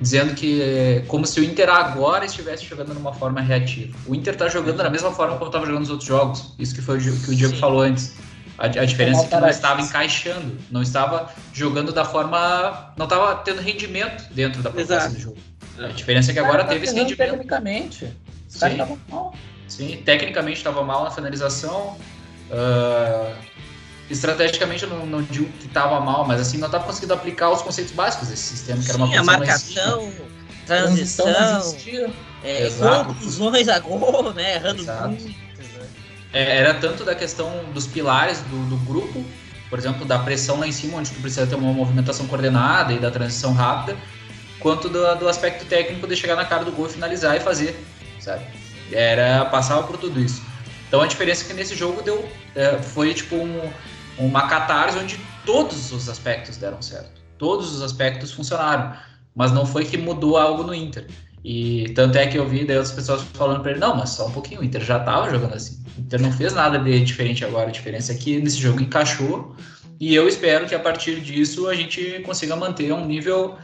dizendo que é como se o Inter agora estivesse jogando numa forma reativa. O Inter está jogando da mesma forma como estava jogando nos outros jogos. Isso que foi o que o Diego Sim. falou antes. A, a diferença é que não estava encaixando, não estava jogando da forma. não estava tendo rendimento dentro da proposta do jogo. A diferença é que agora teve esse rendimento. Tecnicamente. Sim. Sim, tecnicamente estava mal na finalização. Uh, estrategicamente eu não, não digo que estava mal, mas assim, não estava conseguindo aplicar os conceitos básicos desse sistema, que era uma Sim, a marcação, transição, é, conclusões a gol, né? Errando muito. Né? É, era tanto da questão dos pilares do, do, grupo, por exemplo, da pressão lá em cima, onde tu precisa ter uma movimentação coordenada e da transição rápida, quanto do, do aspecto técnico de chegar na cara do gol e finalizar e fazer, sabe? Era passava por tudo isso. Então a diferença é que nesse jogo deu é, foi tipo um, uma catarse onde todos os aspectos deram certo. Todos os aspectos funcionaram. Mas não foi que mudou algo no Inter. E tanto é que eu vi daí outras pessoas falando para ele, não, mas só um pouquinho, o Inter já estava jogando assim. O Inter não fez nada de diferente agora. A diferença é que nesse jogo encaixou. E eu espero que a partir disso a gente consiga manter um nível,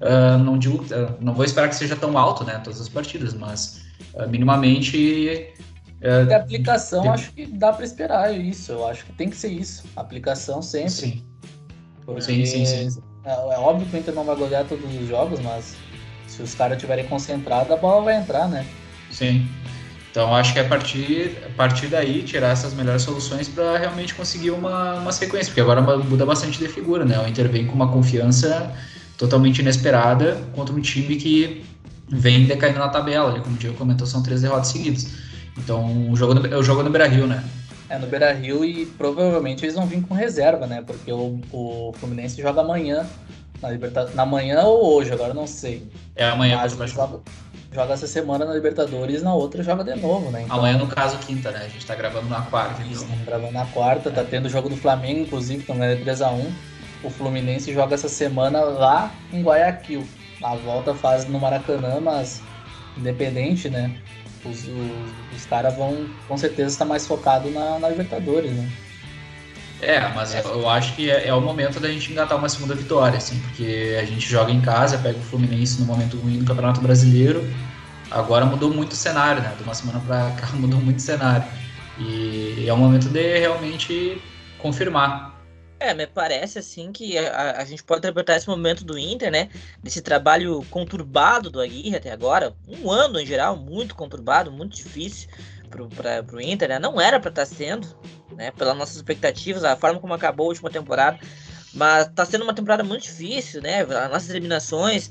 uh, não digo, uh, não vou esperar que seja tão alto, né, todas as partidas, mas minimamente é, aplicação, tem... acho que dá para esperar isso. Eu acho que tem que ser isso. Aplicação sempre. Sim. Porque sim, sim, sim. É, é, óbvio que o Inter não vai golear todos os jogos, mas se os caras estiverem concentrados, a bola vai entrar, né? Sim. Então acho que é a partir, a partir daí tirar essas melhores soluções para realmente conseguir uma, uma sequência, porque agora muda bastante de figura, né? O Inter vem com uma confiança totalmente inesperada contra um time que vem decaindo na tabela, como o Diego comentou, são três derrotas seguidas. Então, o jogo, no, o jogo no Beira-Rio, né? É, no Beira-Rio e provavelmente eles vão vir com reserva, né? Porque o, o Fluminense joga amanhã na Libertadores. Na manhã ou hoje, agora não sei. É amanhã, Mas joga, joga essa semana na Libertadores na outra joga de novo, né? Então, amanhã, no caso, quinta, né? A gente tá gravando na quarta. Isso, então. gravando na quarta, tá tendo o jogo do Flamengo, inclusive, que é 3x1. O Fluminense joga essa semana lá em Guayaquil. A volta faz no Maracanã, mas independente, né? os, os, os caras vão com certeza estar mais focados na, na Libertadores, né? É, mas eu acho que é, é, o momento da gente engatar uma segunda vitória, assim, porque a gente joga em casa, pega o Fluminense no momento ruim do Campeonato Brasileiro. Agora mudou muito o cenário, né? De uma semana para cá mudou muito o cenário. E é o momento de realmente confirmar. É, me parece assim que a, a, gente pode interpretar esse momento do Inter, né? Desse trabalho conturbado do Aguirre até agora, um ano em geral, muito conturbado, muito difícil para o Inter, né? Não era para estar tá sendo, né? Pelas nossas expectativas, a forma como acabou a última temporada. Mas está sendo uma temporada muito difícil, né? As nossas eliminações,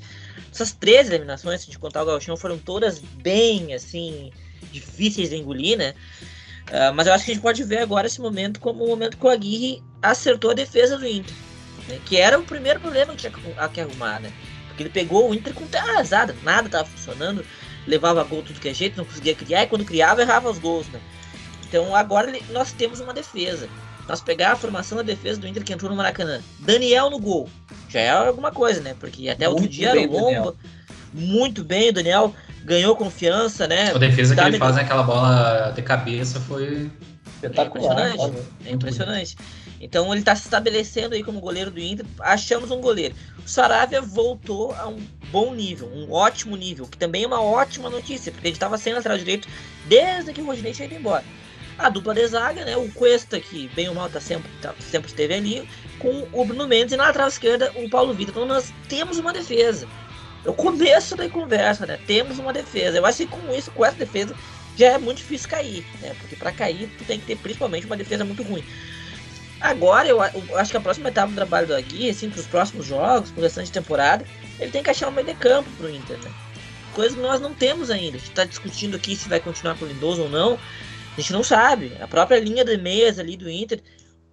essas três eliminações, se a gente contar o Gauchão, foram todas bem, assim, difíceis de engolir, né? Uh, mas eu acho que a gente pode ver agora esse momento como o momento que o Aguirre acertou a defesa do Inter. Né? Que era o primeiro problema que tinha que arrumar, né? Porque ele pegou o Inter com terra arrasada, nada estava funcionando, levava gol tudo que é jeito, não conseguia criar, e quando criava, errava os gols, né? Então agora nós temos uma defesa. Nós pegar a formação da defesa do Inter que entrou no Maracanã, Daniel no gol, já é alguma coisa, né? Porque até muito outro dia era longo, muito bem, o Daniel ganhou confiança, né? A defesa que ele faz naquela bola de cabeça foi espetacular. É impressionante. É impressionante. Então ele está se estabelecendo aí como goleiro do Inter. Achamos um goleiro. O Saravia voltou a um bom nível, um ótimo nível, que também é uma ótima notícia, porque ele estava sem lateral direito desde que o Rodinei tinha ido embora. A dupla de zaga, né? O Cuesta, que bem ou mal tá sempre, tá, sempre esteve ali, com o Bruno Mendes e na lateral esquerda o Paulo Vitor. Então nós temos uma defesa. É o começo da conversa, né? Temos uma defesa. Eu acho que com isso, com essa defesa, já é muito difícil cair, né? Porque para cair, tu tem que ter principalmente uma defesa muito ruim. Agora, eu, acho que a próxima etapa do trabalho do Agui, assim, para os próximos jogos, para restante de temporada, ele tem que achar um meio de campo para o Inter, né? Coisa que nós não temos ainda. A gente está discutindo aqui se vai continuar com o Lindoso ou não. A gente não sabe. A própria linha de meias ali do Inter,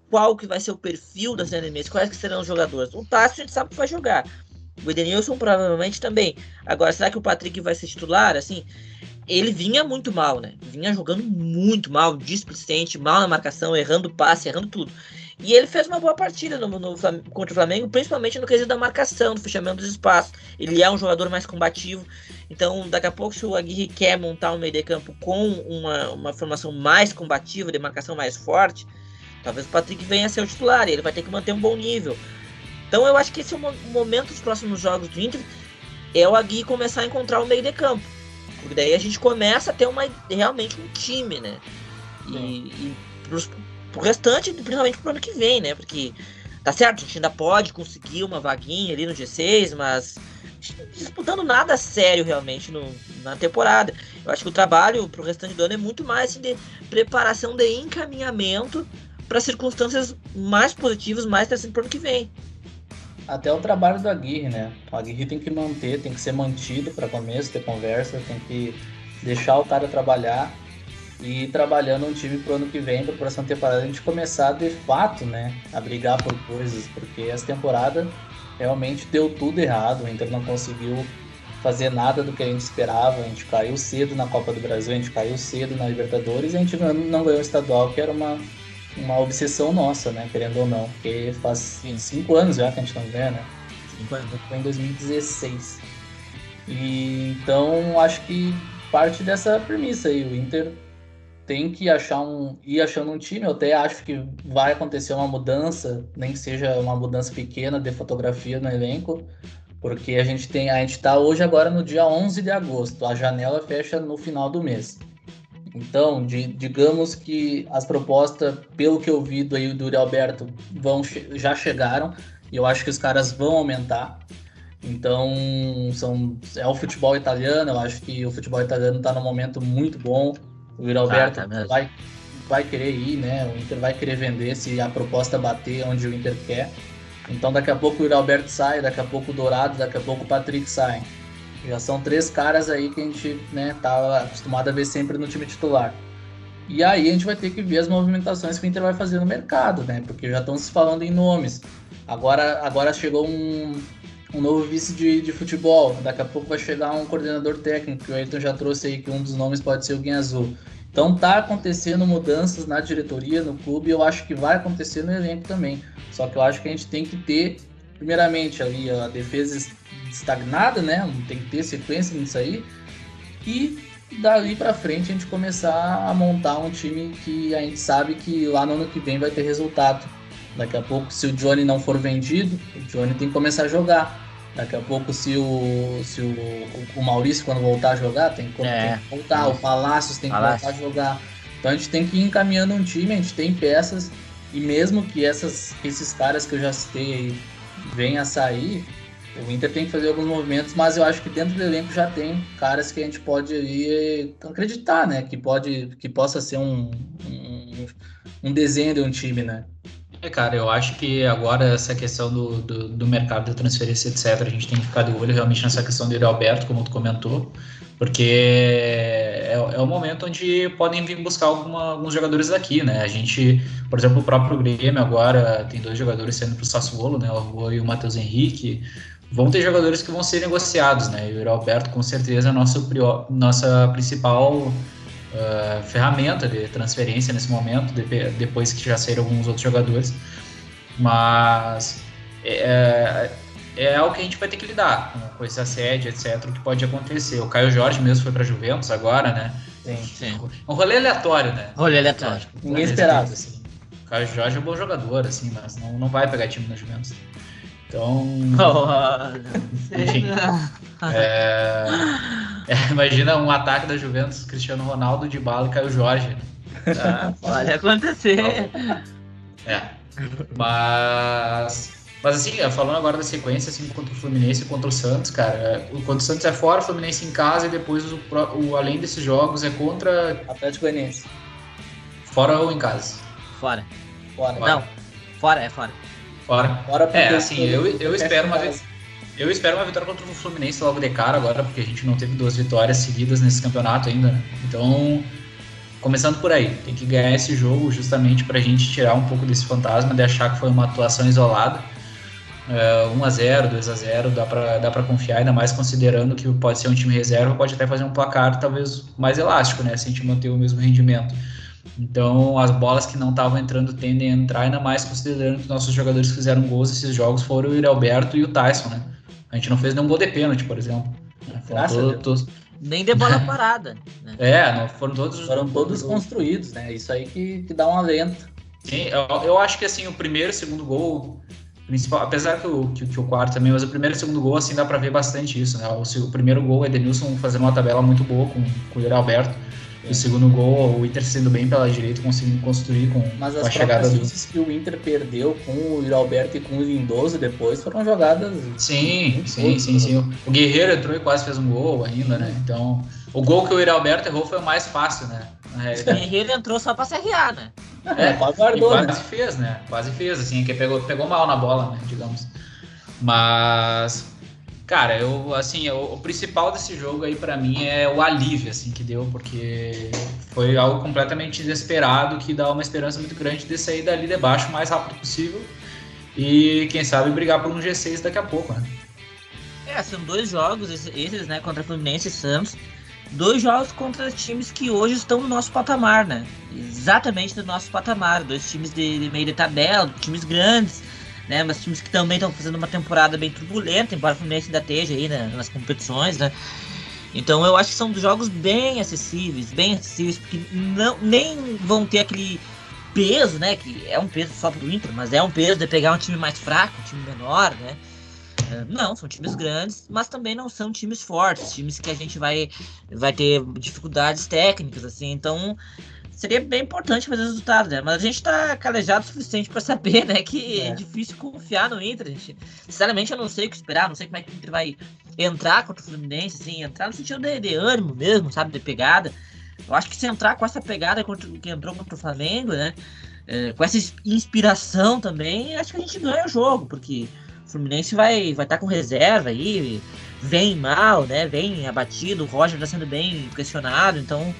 qual que vai ser o perfil das linhas de meias, quais que serão os jogadores. O Tássio a gente sabe que vai jogar. O Edenilson provavelmente também. Agora, será que o Patrick vai ser titular? Assim, ele vinha muito mal, né? Vinha jogando muito mal, displicente, mal na marcação, errando passe, errando tudo. E ele fez uma boa partida no, no, contra o Flamengo, principalmente no quesito da marcação, do fechamento dos espaços. Ele é um jogador mais combativo. Então, daqui a pouco, se o Aguirre quer montar um meio de campo com uma, uma formação mais combativa, de marcação mais forte, talvez o Patrick venha a ser o titular. ele vai ter que manter um bom nível. Então eu acho que esse é o momento dos próximos jogos do Inter é o Agui começar a encontrar o meio de campo. Porque daí a gente começa a ter uma, realmente um time, né? E, e pros, pro restante, principalmente pro ano que vem, né? Porque tá certo, a gente ainda pode conseguir uma vaguinha ali no G6, mas disputando nada sério realmente no, na temporada. Eu acho que o trabalho pro restante do ano é muito mais assim, de preparação de encaminhamento para circunstâncias mais positivas, mais interessantes pro ano que vem até o trabalho do Aguirre, né? O Aguirre tem que manter, tem que ser mantido para começo, ter conversa, tem que deixar o cara trabalhar e ir trabalhando um time pro ano que vem, para a próxima temporada, a gente começar de fato, né, a brigar por coisas, porque essa temporada realmente deu tudo errado, o Inter não conseguiu fazer nada do que a gente esperava, a gente caiu cedo na Copa do Brasil, a gente caiu cedo na Libertadores, a gente não ganhou o estadual, que era uma uma obsessão nossa, né? Querendo ou não. Porque faz cinco anos já que a gente não ganha, né? Cinco anos. Foi em 2016. E então acho que parte dessa premissa aí. O Inter tem que achar um. ir achando um time. Eu até acho que vai acontecer uma mudança, nem que seja uma mudança pequena de fotografia no elenco. Porque a gente tem. A gente tá hoje agora no dia 11 de agosto. A janela fecha no final do mês. Então, de, digamos que as propostas, pelo que eu vi do, do Uri Alberto, vão, já chegaram e eu acho que os caras vão aumentar. Então, são, é o futebol italiano, eu acho que o futebol italiano está num momento muito bom. O Uri Alberto ah, tá vai, vai querer ir, né? O Inter vai querer vender se a proposta bater onde o Inter quer. Então, daqui a pouco o Alberto sai, daqui a pouco o Dourado, daqui a pouco o Patrick sai. Já são três caras aí que a gente né, tá acostumado a ver sempre no time titular. E aí a gente vai ter que ver as movimentações que o Inter vai fazer no mercado, né? Porque já estão se falando em nomes. Agora, agora chegou um, um novo vice de, de futebol. Daqui a pouco vai chegar um coordenador técnico, que o Ayrton já trouxe aí que um dos nomes pode ser o Guinha Azul. Então tá acontecendo mudanças na diretoria, no clube, e eu acho que vai acontecer no elenco também. Só que eu acho que a gente tem que ter, primeiramente, ali a defesa estagnada, né? Tem que ter sequência nisso aí. E dali para frente a gente começar a montar um time que a gente sabe que lá no ano que vem vai ter resultado. Daqui a pouco, se o Johnny não for vendido, o Johnny tem que começar a jogar. Daqui a pouco, se o, se o, o Maurício, quando voltar a jogar, tem que, é. tem que voltar. O Palácios tem que Palácio. voltar a jogar. Então a gente tem que ir encaminhando um time, a gente tem peças E mesmo que essas, esses caras que eu já citei aí venham a sair, o Inter tem que fazer alguns movimentos, mas eu acho que dentro do elenco já tem caras que a gente pode ali acreditar, né? Que, pode, que possa ser um, um, um desenho de um time, né? É, cara, eu acho que agora essa questão do, do, do, mercado de transferência, etc., a gente tem que ficar de olho realmente nessa questão do Alberto, como tu comentou, porque é, é o momento onde podem vir buscar alguma, alguns jogadores daqui, né? A gente, por exemplo, o próprio Grêmio agora tem dois jogadores saindo para o Sassuolo, né? O Rua e o Matheus Henrique. Vão ter jogadores que vão ser negociados, né? E o Alberto, com certeza, é a nossa, nossa principal uh, ferramenta de transferência nesse momento, de, depois que já saíram alguns outros jogadores. Mas é, é, é algo que a gente vai ter que lidar com, com esse assédio, etc., o que pode acontecer. O Caio Jorge mesmo foi para Juventus agora, né? Sim, sim. Um rolê aleatório, né? Rolê aleatório. Ninguém esperava. Assim. O Caio Jorge é um bom jogador, assim, mas não, não vai pegar time na Juventus. Então. Oh, enfim. É, é, imagina um ataque da Juventus, Cristiano Ronaldo, de bala e Caio Jorge. Né? Ah, pode acontecer. É. Mas. Mas assim, falando agora da sequência, assim, contra o Fluminense e contra o Santos, cara, o contra o Santos é fora, o Fluminense em casa e depois o, o além desses jogos é contra. Atlético Goianiense. Fora ou em casa? Fora. Fora. Não, fora, é fora. Fora. Fora é, assim, eu, eu espero uma vez. Eu espero uma vitória contra o Fluminense logo de cara agora, porque a gente não teve duas vitórias seguidas nesse campeonato ainda. Né? Então, começando por aí, tem que ganhar esse jogo justamente para a gente tirar um pouco desse fantasma de achar que foi uma atuação isolada. Uh, 1x0, 2x0, dá para dá pra confiar, ainda mais considerando que pode ser um time reserva, pode até fazer um placar talvez mais elástico, né? Se a gente manter o mesmo rendimento. Então, as bolas que não estavam entrando tendem a entrar, ainda mais considerando que nossos jogadores que fizeram gols nesses jogos foram o Irialberto e o Tyson, né? A gente não fez nenhum gol de pênalti, por exemplo. Graças todos, todos... Nem de bola parada. Né? É, não, foram todos... Foram todos construídos, né? Isso aí que, que dá um alento. Sim, eu, eu acho que, assim, o primeiro e o segundo gol principal, apesar que o, que, que, o quarto também, mas o primeiro e o segundo gol, assim, dá pra ver bastante isso, né? O, o primeiro gol é Denilson fazendo uma tabela muito boa com, com o Alberto. O segundo gol, o Inter sendo bem pela direita, conseguindo construir com, Mas com a chegada do. Mas que o Inter perdeu com o Alberto e com o Lindoso depois foram jogadas. Sim, sim, sim, sim. O Guerreiro entrou e quase fez um gol ainda, né? Então, o gol que o Alberto errou foi o mais fácil, né? O Guerreiro entrou só pra se arriar, né? É, quase guardou. Quase né? fez, né? Quase fez, assim, que pegou, pegou mal na bola, né? Digamos. Mas Cara, eu assim, o, principal desse jogo aí para mim é o alívio assim que deu, porque foi algo completamente desesperado que dá uma esperança muito grande de sair dali de baixo o mais rápido possível e quem sabe brigar por um G6 daqui a pouco, né? É, são dois jogos esses, né, contra Fluminense e Santos. Dois jogos contra times que hoje estão no nosso patamar, né? Exatamente no nosso patamar. Dois times de, de meio de tabela, times grandes, né? Mas times que também estão fazendo uma temporada bem turbulenta, embora o Fluminense ainda esteja aí né, nas competições, né? Então eu acho que são jogos bem acessíveis, bem acessíveis, porque não, nem vão ter aquele peso, né? Que é um peso só pro Inter, mas é um peso de pegar um time mais fraco, um time menor, né? É, não, são times grandes, mas também não são times fortes, times que a gente vai, vai ter dificuldades técnicas, assim. Então, seria bem importante fazer resultado, né? Mas a gente tá calejado o suficiente para saber, né, que é. é. difícil confiar no Inter. Gente, sinceramente, eu não sei o que esperar, não sei como é que o Inter vai entrar contra o Fluminense, assim, entrar no sentido de, de ânimo mesmo, sabe, de pegada. Eu acho que se entrar com essa pegada contra, que entrou contra o Flamengo, né, é, com essa inspiração também, acho que a gente ganha o jogo, porque o Fluminense vai vai estar tá com reserva aí, vem mal, né, vem abatido, o Roger tá sendo bem pressionado, então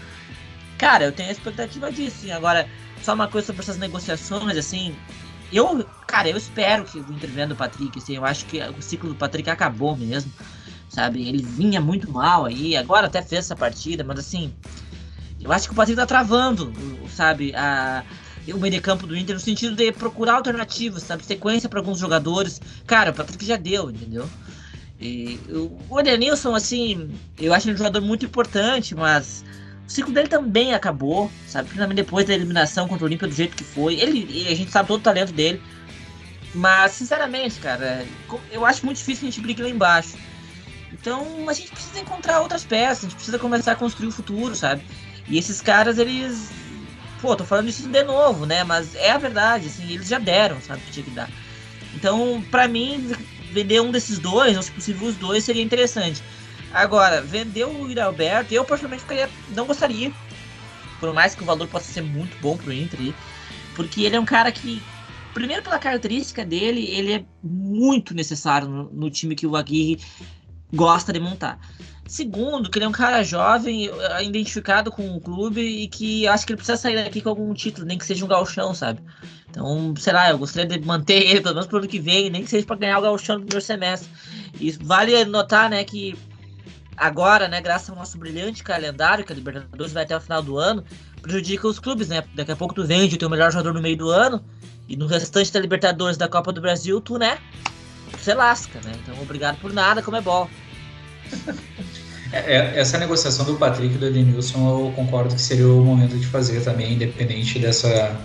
Cara, eu tenho a expectativa disso. Sim. Agora, só uma coisa sobre essas negociações, assim. Eu, cara, eu espero que o Inter do Patrick, assim, eu acho que o ciclo do Patrick acabou mesmo, sabe? Ele vinha muito mal aí, agora até fez essa partida, mas assim, eu acho que o Patrick tá travando, sabe? A, o meio de campo do Inter no sentido de procurar alternativas, sabe? Sequência para alguns jogadores. Cara, o Patrick já deu, entendeu? E o Edenilson, assim, eu acho um jogador muito importante, mas o ciclo dele também acabou, sabe? Principalmente depois da eliminação contra o Olímpia do jeito que foi. Ele, a gente sabe todo o talento dele. Mas, sinceramente, cara, eu acho muito difícil que a gente brigue lá embaixo. Então, a gente precisa encontrar outras peças, a gente precisa começar a construir o futuro, sabe? E esses caras, eles Pô, tô falando isso de novo, né? Mas é a verdade, assim, eles já deram, sabe, o que tinha que dar. Então, para mim, vender um desses dois, ou se possível os dois, seria interessante. Agora, vender o Yuri Alberto, eu particularmente ficaria, não gostaria. Por mais que o valor possa ser muito bom pro Inter, porque ele é um cara que, primeiro pela característica dele, ele é muito necessário no, no time que o Aguirre gosta de montar. Segundo, que ele é um cara jovem, eh, identificado com o clube e que acho que ele precisa sair daqui com algum título, nem que seja um galchão, sabe? Então, sei lá, eu gostaria de manter ele pelo menos pro ano que vem, nem que seja para ganhar o galchão no primeiro semestre. E vale notar, né, que agora, né, graças ao nosso brilhante calendário, que a Libertadores vai até o final do ano, prejudica os clubes, né? Daqui a pouco tu vende o teu melhor jogador no meio do ano e no restante da Libertadores da Copa do Brasil, tu, né, você lasca, né? Então, obrigado por nada, como é bom. É, é, essa negociação do Patrick e do Edenilson eu concordo que seria o momento de fazer também, independente dessa,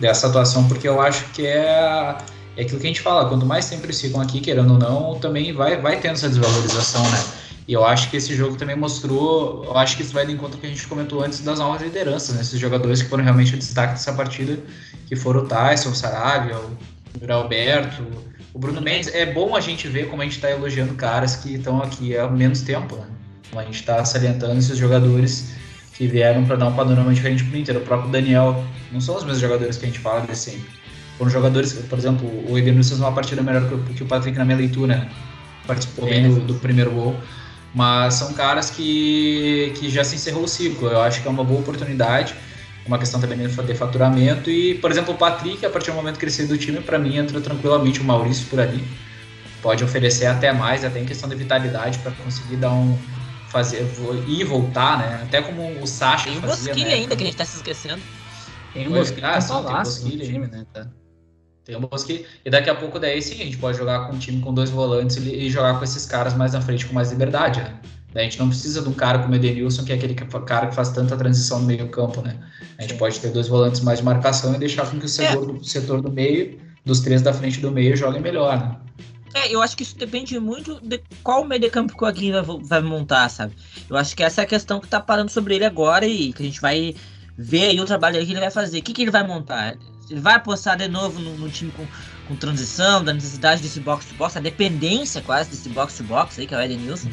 dessa atuação, porque eu acho que é, é aquilo que a gente fala, quanto mais tempo eles ficam aqui, querendo ou não, também vai, vai tendo essa desvalorização, né? E eu acho que esse jogo também mostrou, eu acho que isso vai de encontro que a gente comentou antes das novas lideranças, né? Esses jogadores que foram realmente o destaque dessa partida, que foram o Tyson, o Saravia, o Alberto, o Bruno Mendes, é bom a gente ver como a gente está elogiando caras que estão aqui há menos tempo, né? Como a gente está salientando esses jogadores que vieram para dar um panorama diferente para o Inter. O próprio Daniel, não são os mesmos jogadores que a gente fala de sempre. Foram jogadores, por exemplo, o Edenilson fez uma partida melhor que o Patrick na minha leitura, né? Participou bem do, do primeiro gol. Mas são caras que, que já se encerrou o ciclo. Eu acho que é uma boa oportunidade uma questão também de faturamento. E, por exemplo, o Patrick, a partir do momento que ele sair do time, para mim entra tranquilamente o Maurício por ali. Pode oferecer até mais, até em questão de vitalidade, para conseguir dar um. fazer ir e voltar, né? Até como o Sacha Tem um fazia. Tem né? ainda que a gente tá se esquecendo. Tem um Bosquilha, ah, sim, tem Bosquilha time, né? Tá. Tem Bosquilha. E daqui a pouco daí sim, a gente pode jogar com um time com dois volantes e jogar com esses caras mais na frente com mais liberdade, né? A gente não precisa de um cara como o Edenilson, que é aquele cara que faz tanta transição no meio campo, né? A gente pode ter dois volantes mais de marcação e deixar com que o setor, é. do, setor do meio, dos três da frente do meio, joguem melhor, né? É, eu acho que isso depende muito de qual meio de campo que o Aguirre vai, vai, montar, sabe? Eu acho que essa é a questão que tá parando sobre ele agora e que a gente vai ver aí o trabalho que ele vai fazer. O que, que ele vai montar? Ele vai apostar de novo no, no time com, com transição, da necessidade desse box-to-box, a dependência quase desse box-to-box aí, que é o Edenilson.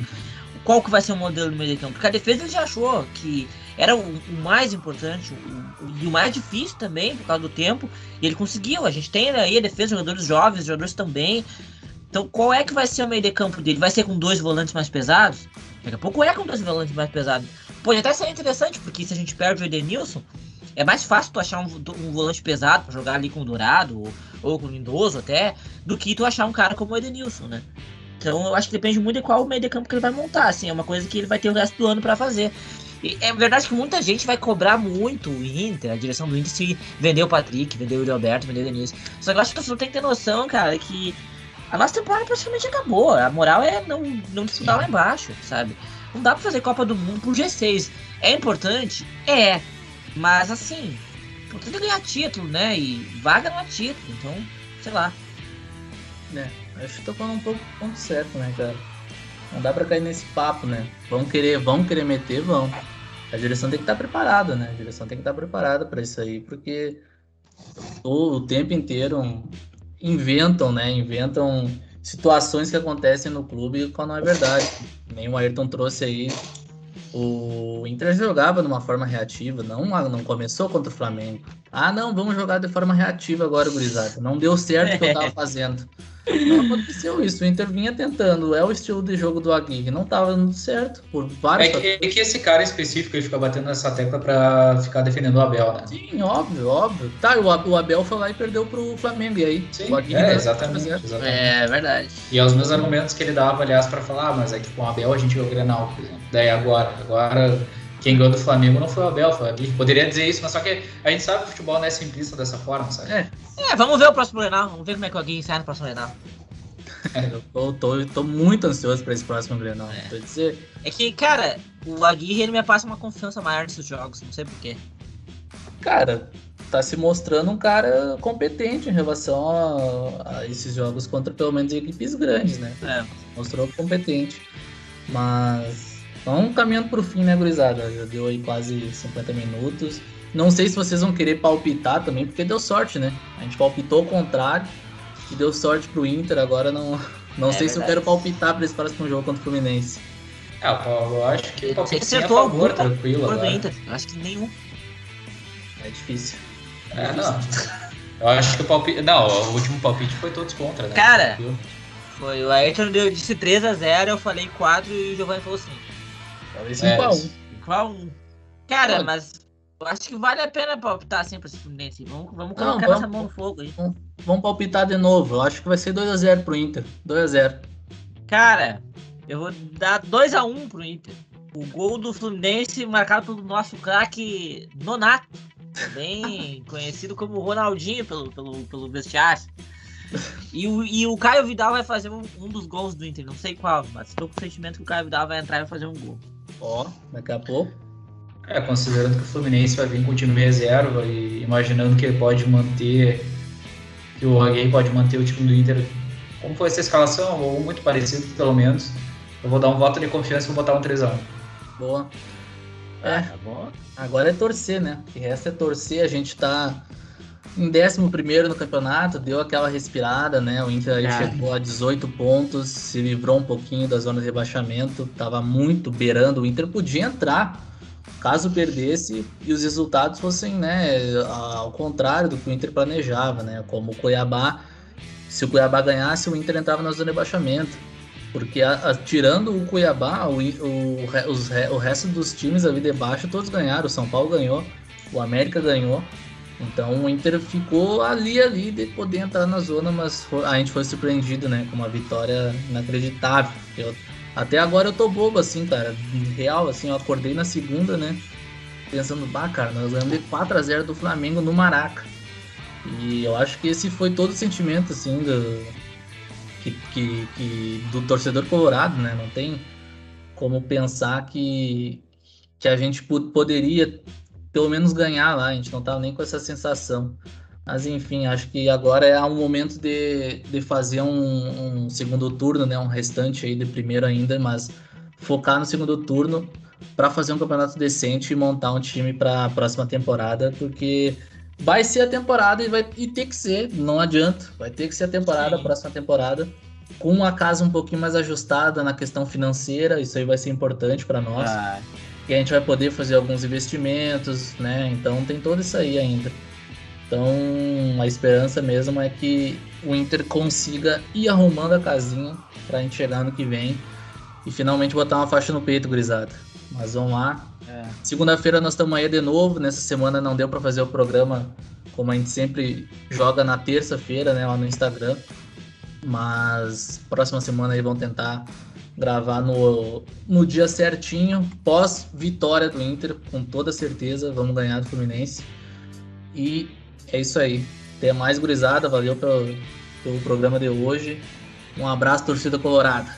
Qual que vai ser o modelo do meio de campo. Porque a defesa ele já achou que era o, o mais importante o, o, e o mais difícil também, por causa do tempo. E ele conseguiu. A gente tem aí a defesa, jogadores jovens, jogadores também. Então, qual é que vai ser o meio de campo dele? Vai ser com dois volantes mais pesados? Daqui a pouco é com dois volantes mais pesados. Pode até ser interessante, porque se a gente perde o Edenilson, é mais fácil tu achar um, um volante pesado para jogar ali com o Dourado ou, ou com o Lindoso até, do que tu achar um cara como o Edenilson, né? Então eu acho que depende muito de qual meio de campo que ele vai montar, assim, é uma coisa que ele vai ter o resto do ano para fazer. E é verdade que muita gente vai cobrar muito o Inter, a direção do Inter, se vender o Patrick, vender o Roberto, vender o Denise. Só que eu acho que você não tem que ter noção, cara, que a nossa temporada praticamente acabou. A moral é não, não disputar lá embaixo, sabe? Não dá pra fazer Copa do Mundo por G6. É importante? É. Mas assim, é ganhar título, né? E vaga não é título, então, sei lá. É. Acho que tô falando um pouco ponto certo, né, cara? Não dá pra cair nesse papo, né? Vão querer, vão querer meter, vão. A direção tem que estar tá preparada, né? A direção tem que estar tá preparada para isso aí, porque o, o tempo inteiro inventam, né? Inventam situações que acontecem no clube quando não é verdade. Nem o Ayrton trouxe aí o Inter jogava de uma forma reativa, não, não começou contra o Flamengo. Ah, não, vamos jogar de forma reativa agora, gurizada. Não deu certo o que eu tava fazendo. Não aconteceu isso. O Inter vinha tentando. É o estilo de jogo do Aguirre. Não tava dando certo por vários. É que, é que esse cara específico ele fica batendo nessa tecla pra ficar defendendo o Abel, né? Sim, óbvio, óbvio. Tá, o, Abel foi lá e perdeu pro Flamengo. E aí? Sim, é, exatamente, exatamente. É verdade. E aos meus argumentos que ele dava, aliás, pra falar, ah, mas é que com o Abel a gente viu o Grenal, por exemplo. Daí agora, agora quem ganhou do Flamengo não foi o Abel, foi o Aguirre. Poderia dizer isso, mas só que a gente sabe que o futebol não é simplista dessa forma, sabe? É, é vamos ver o próximo Grenal. Vamos ver como é que o Aguirre sai no próximo Grenal. eu tô, tô, tô, muito ansioso pra esse próximo Grenal. É. Dizer... é que, cara, o Aguirre ele me passa uma confiança maior nesses jogos, não sei porquê. Cara, tá se mostrando um cara competente em relação a, a esses jogos contra pelo menos equipes grandes, né? É. Mostrou competente. Mas vamos caminhando pro fim, né, gurizada? Já deu aí quase 50 minutos. Não sei se vocês vão querer palpitar também, porque deu sorte, né? A gente palpitou ao contrário e deu sorte pro Inter. Agora não, não É sei se eu quero palpitar para esse próximo jogo contra o Fluminense. Ah, Paulo, eu acho que o Você é a acertou algum favor, tranquilo. Cor do agora. Inter. Eu acho que nenhum. É difícil. É, não. Eu acho que o palpite. Não, o último palpite foi todos contra, né? Cara. Tranquilo. Foi, o Ayrton deu, disse 3x0, eu falei 4 e o Giovanni falou 5. Talvez É, 5x1. Qual um? Cara, Olha. mas eu acho que vale a pena palpitar assim pra esse Fluminense. Vamos, vamos Não, colocar vamos. nossa mão no fogo aí. Vamos palpitar de novo. Eu acho que vai ser 2x0 pro Inter. 2x0. Cara, eu vou dar 2x1 pro Inter. O gol do Fluminense marcado pelo nosso craque Nonato. Também conhecido como Ronaldinho pelo, pelo, pelo vestiário. E o, e o Caio Vidal vai fazer um, um dos gols do Inter, não sei qual, mas estou com o sentimento que o Caio Vidal vai entrar e vai fazer um gol. Ó, daqui a pouco. É, considerando que o Fluminense vai vir com o time reserva e imaginando que ele pode manter, que o Aguirre pode manter o time do Inter, como foi essa escalação, ou muito parecido pelo menos, eu vou dar um voto de confiança e vou botar um 3x1. Boa. É, Tá bom? agora é torcer, né? O que resta é torcer. A gente tá em 11 no campeonato, deu aquela respirada, né? O Inter Ah. chegou a 18 pontos, se livrou um pouquinho da zona de rebaixamento, tava muito beirando. O Inter podia entrar caso perdesse e os resultados fossem, né, ao contrário do que o Inter planejava, né? Como o Cuiabá, se o Cuiabá ganhasse, o Inter entrava na zona de rebaixamento. Porque a- a- tirando o Cuiabá, o, o, os o resto dos times ali de baixo todos ganharam. O São Paulo ganhou, o América ganhou. Então o Inter ficou ali, ali de poder entrar na zona, mas a gente foi surpreendido, né? Com uma vitória inacreditável. Eu- até agora eu tô bobo, assim, cara. Real, assim, eu acordei na segunda, né? Pensando, bah, cara, nós ganhamos de 4x0 do Flamengo no Maraca. E eu acho que esse foi todo o sentimento, assim, do, que, que, que- do torcedor colorado, né? Não tem como pensar que, que a gente po- poderia pelo menos ganhar lá. A gente não tava nem com essa sensação. Mas enfim, acho que agora é um momento de, de fazer um, um segundo turno, né? Um restante aí de primeiro ainda, mas focar no segundo turno para fazer um campeonato decente e montar um time para a próxima temporada, porque vai ser a temporada e vai e ter que ser, não adianta, vai ter que ser a temporada, a próxima temporada, com uma casa um pouquinho mais ajustada na questão financeira, isso aí vai ser importante para nós, Ah, que a gente vai poder fazer alguns investimentos, né? Então tem tudo isso aí ainda. Então a esperança mesmo é que o Inter consiga ir arrumando a casinha para a gente chegar no que vem e finalmente botar uma faixa no peito, gurizada. Mas vamos lá, é. Segunda-feira nós estamos aí de novo. Nessa semana não deu para fazer o programa como a gente sempre joga na terça-feira, né, lá no Instagram. Mas próxima semana aí vão tentar gravar no, no dia certinho, pós vitória do Inter, com toda certeza, vamos ganhar do Fluminense. E é isso aí. Até mais gurizada, valeu pelo, pelo programa de hoje. Um abraço torcida colorada.